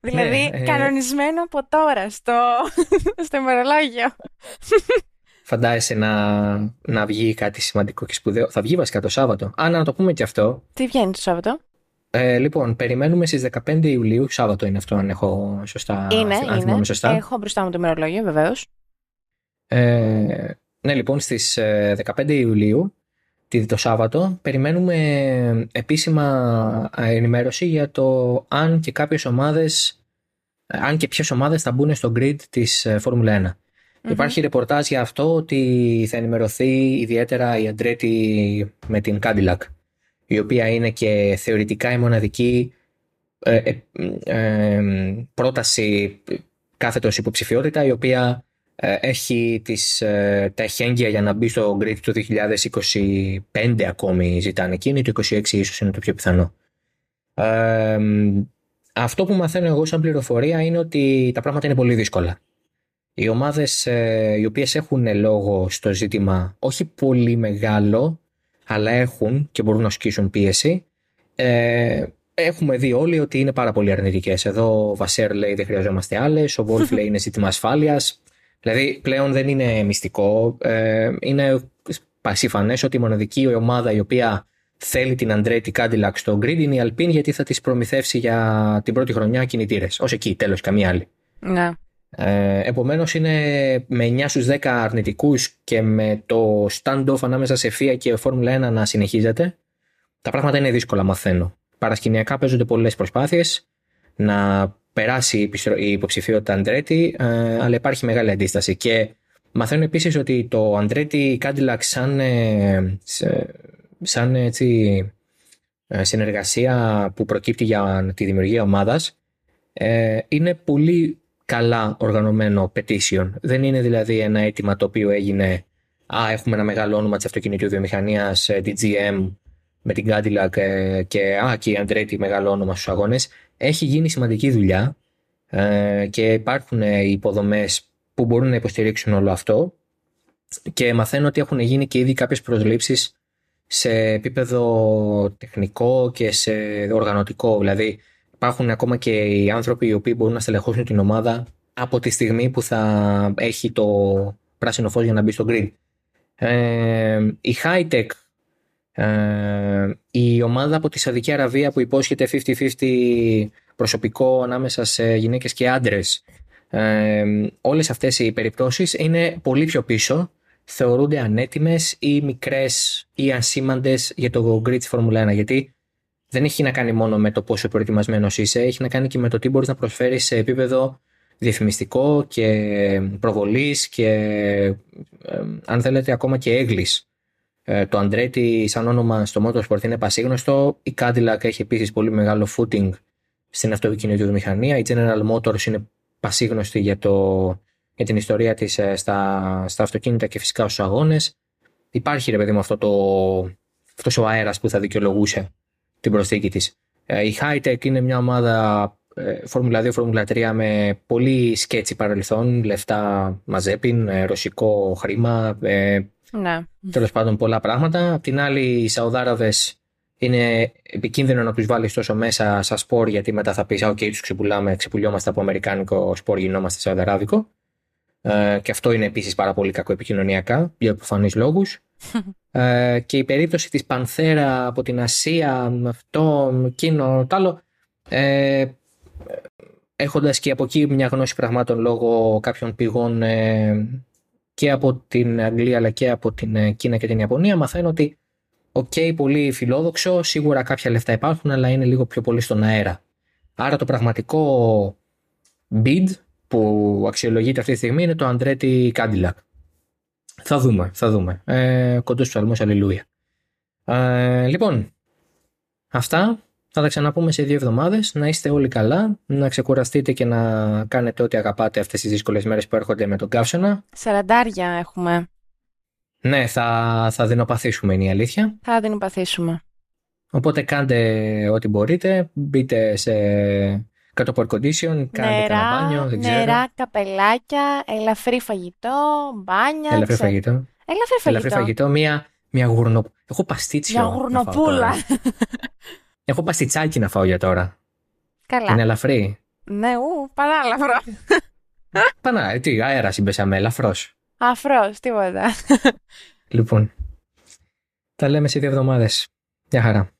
Δηλαδή, ε, κανονισμένο από τώρα στο, στο ημερολόγιο. Φαντάζεσαι να, να βγει κάτι σημαντικό και σπουδαίο. Θα βγει βασικά το Σάββατο. Αν να το πούμε και αυτό. Τι βγαίνει το Σάββατο; Ε, λοιπόν, περιμένουμε στις 15 Ιουλίου, Σάββατο είναι αυτό αν έχω σωστά, είναι, αν θυμάμαι είναι. σωστά. Έχω μπροστά μου το ημερολόγιο, βεβαίως. Ε, ναι, λοιπόν, στις ε, 15 Ιουλίου, τη- το Σάββατο, περιμένουμε επίσημα ε, ενημέρωση για το αν και κάποιες ομάδες, ε, αν και ποιες ομάδες θα μπουν στο grid της ε, Φόρμουλα 1. Υπάρχει ρεπορτάζ για αυτό ότι θα ενημερωθεί ιδιαίτερα η Αντρέτη με την Cadillac, η οποία είναι και θεωρητικά η μοναδική ε, ε, ε, πρόταση κάθετος υποψηφιότητα, η οποία ε, έχει τις, ε, τα εχέγγυα για να μπει στο grid του 2025 ακόμη ζητάνε εκείνη, το 26 ίσως είναι το πιο πιθανό. Ε, αυτό που μαθαίνω εγώ σαν πληροφορία είναι ότι τα πράγματα είναι πολύ δύσκολα. Οι ομάδες ε, οι οποίες έχουν λόγο στο ζήτημα όχι πολύ μεγάλο, αλλά έχουν και μπορούν να ασκήσουν πίεση, ε, έχουμε δει όλοι ότι είναι πάρα πολύ αρνητικές. Εδώ ο Βασέρ λέει δεν χρειαζόμαστε άλλες, ο Βόλφ λέει είναι ζήτημα ασφάλειας. Δηλαδή πλέον δεν είναι μυστικό, ε, είναι πασίφανες ότι η μοναδική ομάδα η οποία θέλει την Αντρέτη Cadillac στο grid είναι η Alpine γιατί θα της προμηθεύσει για την πρώτη χρονιά κινητήρες. Ως εκεί, τέλος, καμία άλλη. Ναι. Ε, Επομένως είναι με 9 στους 10 αρνητικούς και με το stand-off ανάμεσα σε FIA και Φόρμουλα 1 να συνεχίζεται, τα πράγματα είναι δύσκολα μαθαίνω. Παρασκηνιακά παίζονται πολλές προσπάθειες να περάσει η επιστρο- η υποψηφιότητα Αντρέτη, ε, αλλά υπάρχει μεγάλη αντίσταση. Και μαθαίνω επίσης ότι το Αντρέτη Cadillac σαν, ε, σε- σαν έτσι, ε, συνεργασία που προκύπτει για τη δημιουργία ομάδας ε, είναι πολύ καλά οργανωμένο petition. Δεν είναι δηλαδή ένα αίτημα το οποίο έγινε «Α, έχουμε ένα μεγάλο όνομα της αυτοκινητού βιομηχανίας, ε, τη GM με την Cadillac ε, και «Α, και η Andretti μεγάλο όνομα στους αγώνες». Έχει γίνει σημαντική δουλειά ε, και υπάρχουν ε, οι υποδομές που μπορούν να υποστηρίξουν όλο αυτό και μαθαίνω ότι έχουν γίνει και ήδη κάποιες προσλήψεις σε επίπεδο τεχνικό και σε οργανωτικό. Δηλαδή υπάρχουν ακόμα και οι άνθρωποι οι οποίοι μπορούν να στελεχώσουν την ομάδα από τη στιγμή που θα έχει το πράσινο φως για να μπει στο grid. Ε, η Hightech, ε, η ομάδα από τη Σαουδική Αραβία που υπόσχεται 50-50 προσωπικό ανάμεσα σε γυναίκες και άντρες, ε, όλες αυτές οι περιπτώσεις είναι πολύ πιο πίσω θεωρούνται ανέτοιμες ή μικρές ή ασήμαντες για το grid της Φόρμουλα 1 γιατί δεν έχει να κάνει μόνο με το πόσο προετοιμασμένος είσαι, έχει να κάνει και με το τι μπορείς να προσφέρεις σε επίπεδο διαφημιστικό και προβολής και ε, αν θέλετε ακόμα και έγκλης. Ε, το Andretti σαν όνομα στο Motorsport είναι πασίγνωστο, η Cadillac έχει επίσης πολύ μεγάλο footing στην αυτοκινητοβιομηχανία, η General Motors είναι πασίγνωστη για, το, για την ιστορία της ε, στα, στα αυτοκίνητα και φυσικά στους αγώνες. Υπάρχει ρε παιδί μου αυτό το, αυτός ο αέρας που θα δικαιολογούσε την προσθήκη της. Ε, η Hightech είναι μια ομάδα Φόρμουλα 2, Φόρμουλα 3 με πολύ σκέτσι παρελθόν, λεφτά μαζέπιν, ε, ρωσικό χρήμα, ε, ναι. τέλος πάντων πολλά πράγματα. Απ' την άλλη, οι Σαουδάραβες είναι επικίνδυνο να τους βάλεις τόσο μέσα σαν σπορ, γιατί μετά θα πεις: OK, τους ξεπουλάμε, ξεπουλιόμαστε από αμερικάνικο σπορ, γινόμαστε σαουδαράβικο. Ε, και αυτό είναι επίσης πάρα πολύ κακό επικοινωνιακά, για προφανείς λόγους. ε, και η περίπτωση της Panthera από την Ασία, αυτό, εκείνο, το άλλο. Ε, έχοντας και από εκεί μια γνώση πραγμάτων λόγω κάποιων πηγών ε, και από την Αγγλία αλλά και από την ε, Κίνα και την Ιαπωνία μαθαίνω ότι οκ, πολύ φιλόδοξο, σίγουρα κάποια λεφτά υπάρχουν αλλά είναι λίγο πιο πολύ στον αέρα. Άρα το πραγματικό bid που αξιολογείται αυτή τη στιγμή είναι το Andretti Cadillac. Θα δούμε, θα δούμε. Ε, κοντός ψαλμός, αλληλούια. Ε, λοιπόν, αυτά. Θα τα ξαναπούμε σε δύο εβδομάδες. Να είστε όλοι καλά, να ξεκουραστείτε και να κάνετε ό,τι αγαπάτε αυτές τις δύσκολες μέρες που έρχονται με τον καύσωνα. Σαραντάρια έχουμε. Ναι, θα, θα δεινοπαθήσουμε είναι η αλήθεια. Θα δεινοπαθήσουμε. Οπότε κάντε ό,τι μπορείτε. Μπείτε σε κάτω από air condition, κάντε κανένα μπάνιο, δεν ξέρω. Νερά, καπελάκια, ελαφρύ φαγητό, μπάνια. Ελαφρύ φαγητό. Ελαφρύ φαγητό. Ελαφρύ φαγητό, μία, μία γουρνο... Έχω παστίτσιο. Μια γουρνοπούλα. Έχω παστιτσάκι να φάω για τώρα. Καλά. Είναι ελαφρύ. Ναι, ου, παράλαφρο. Πανά, τι, αέρας συμπέσαμε, ελαφρώς. Αφρός, τίποτα. Λοιπόν, τα λέμε σε δύο εβδομάδες. Γεια χαρά.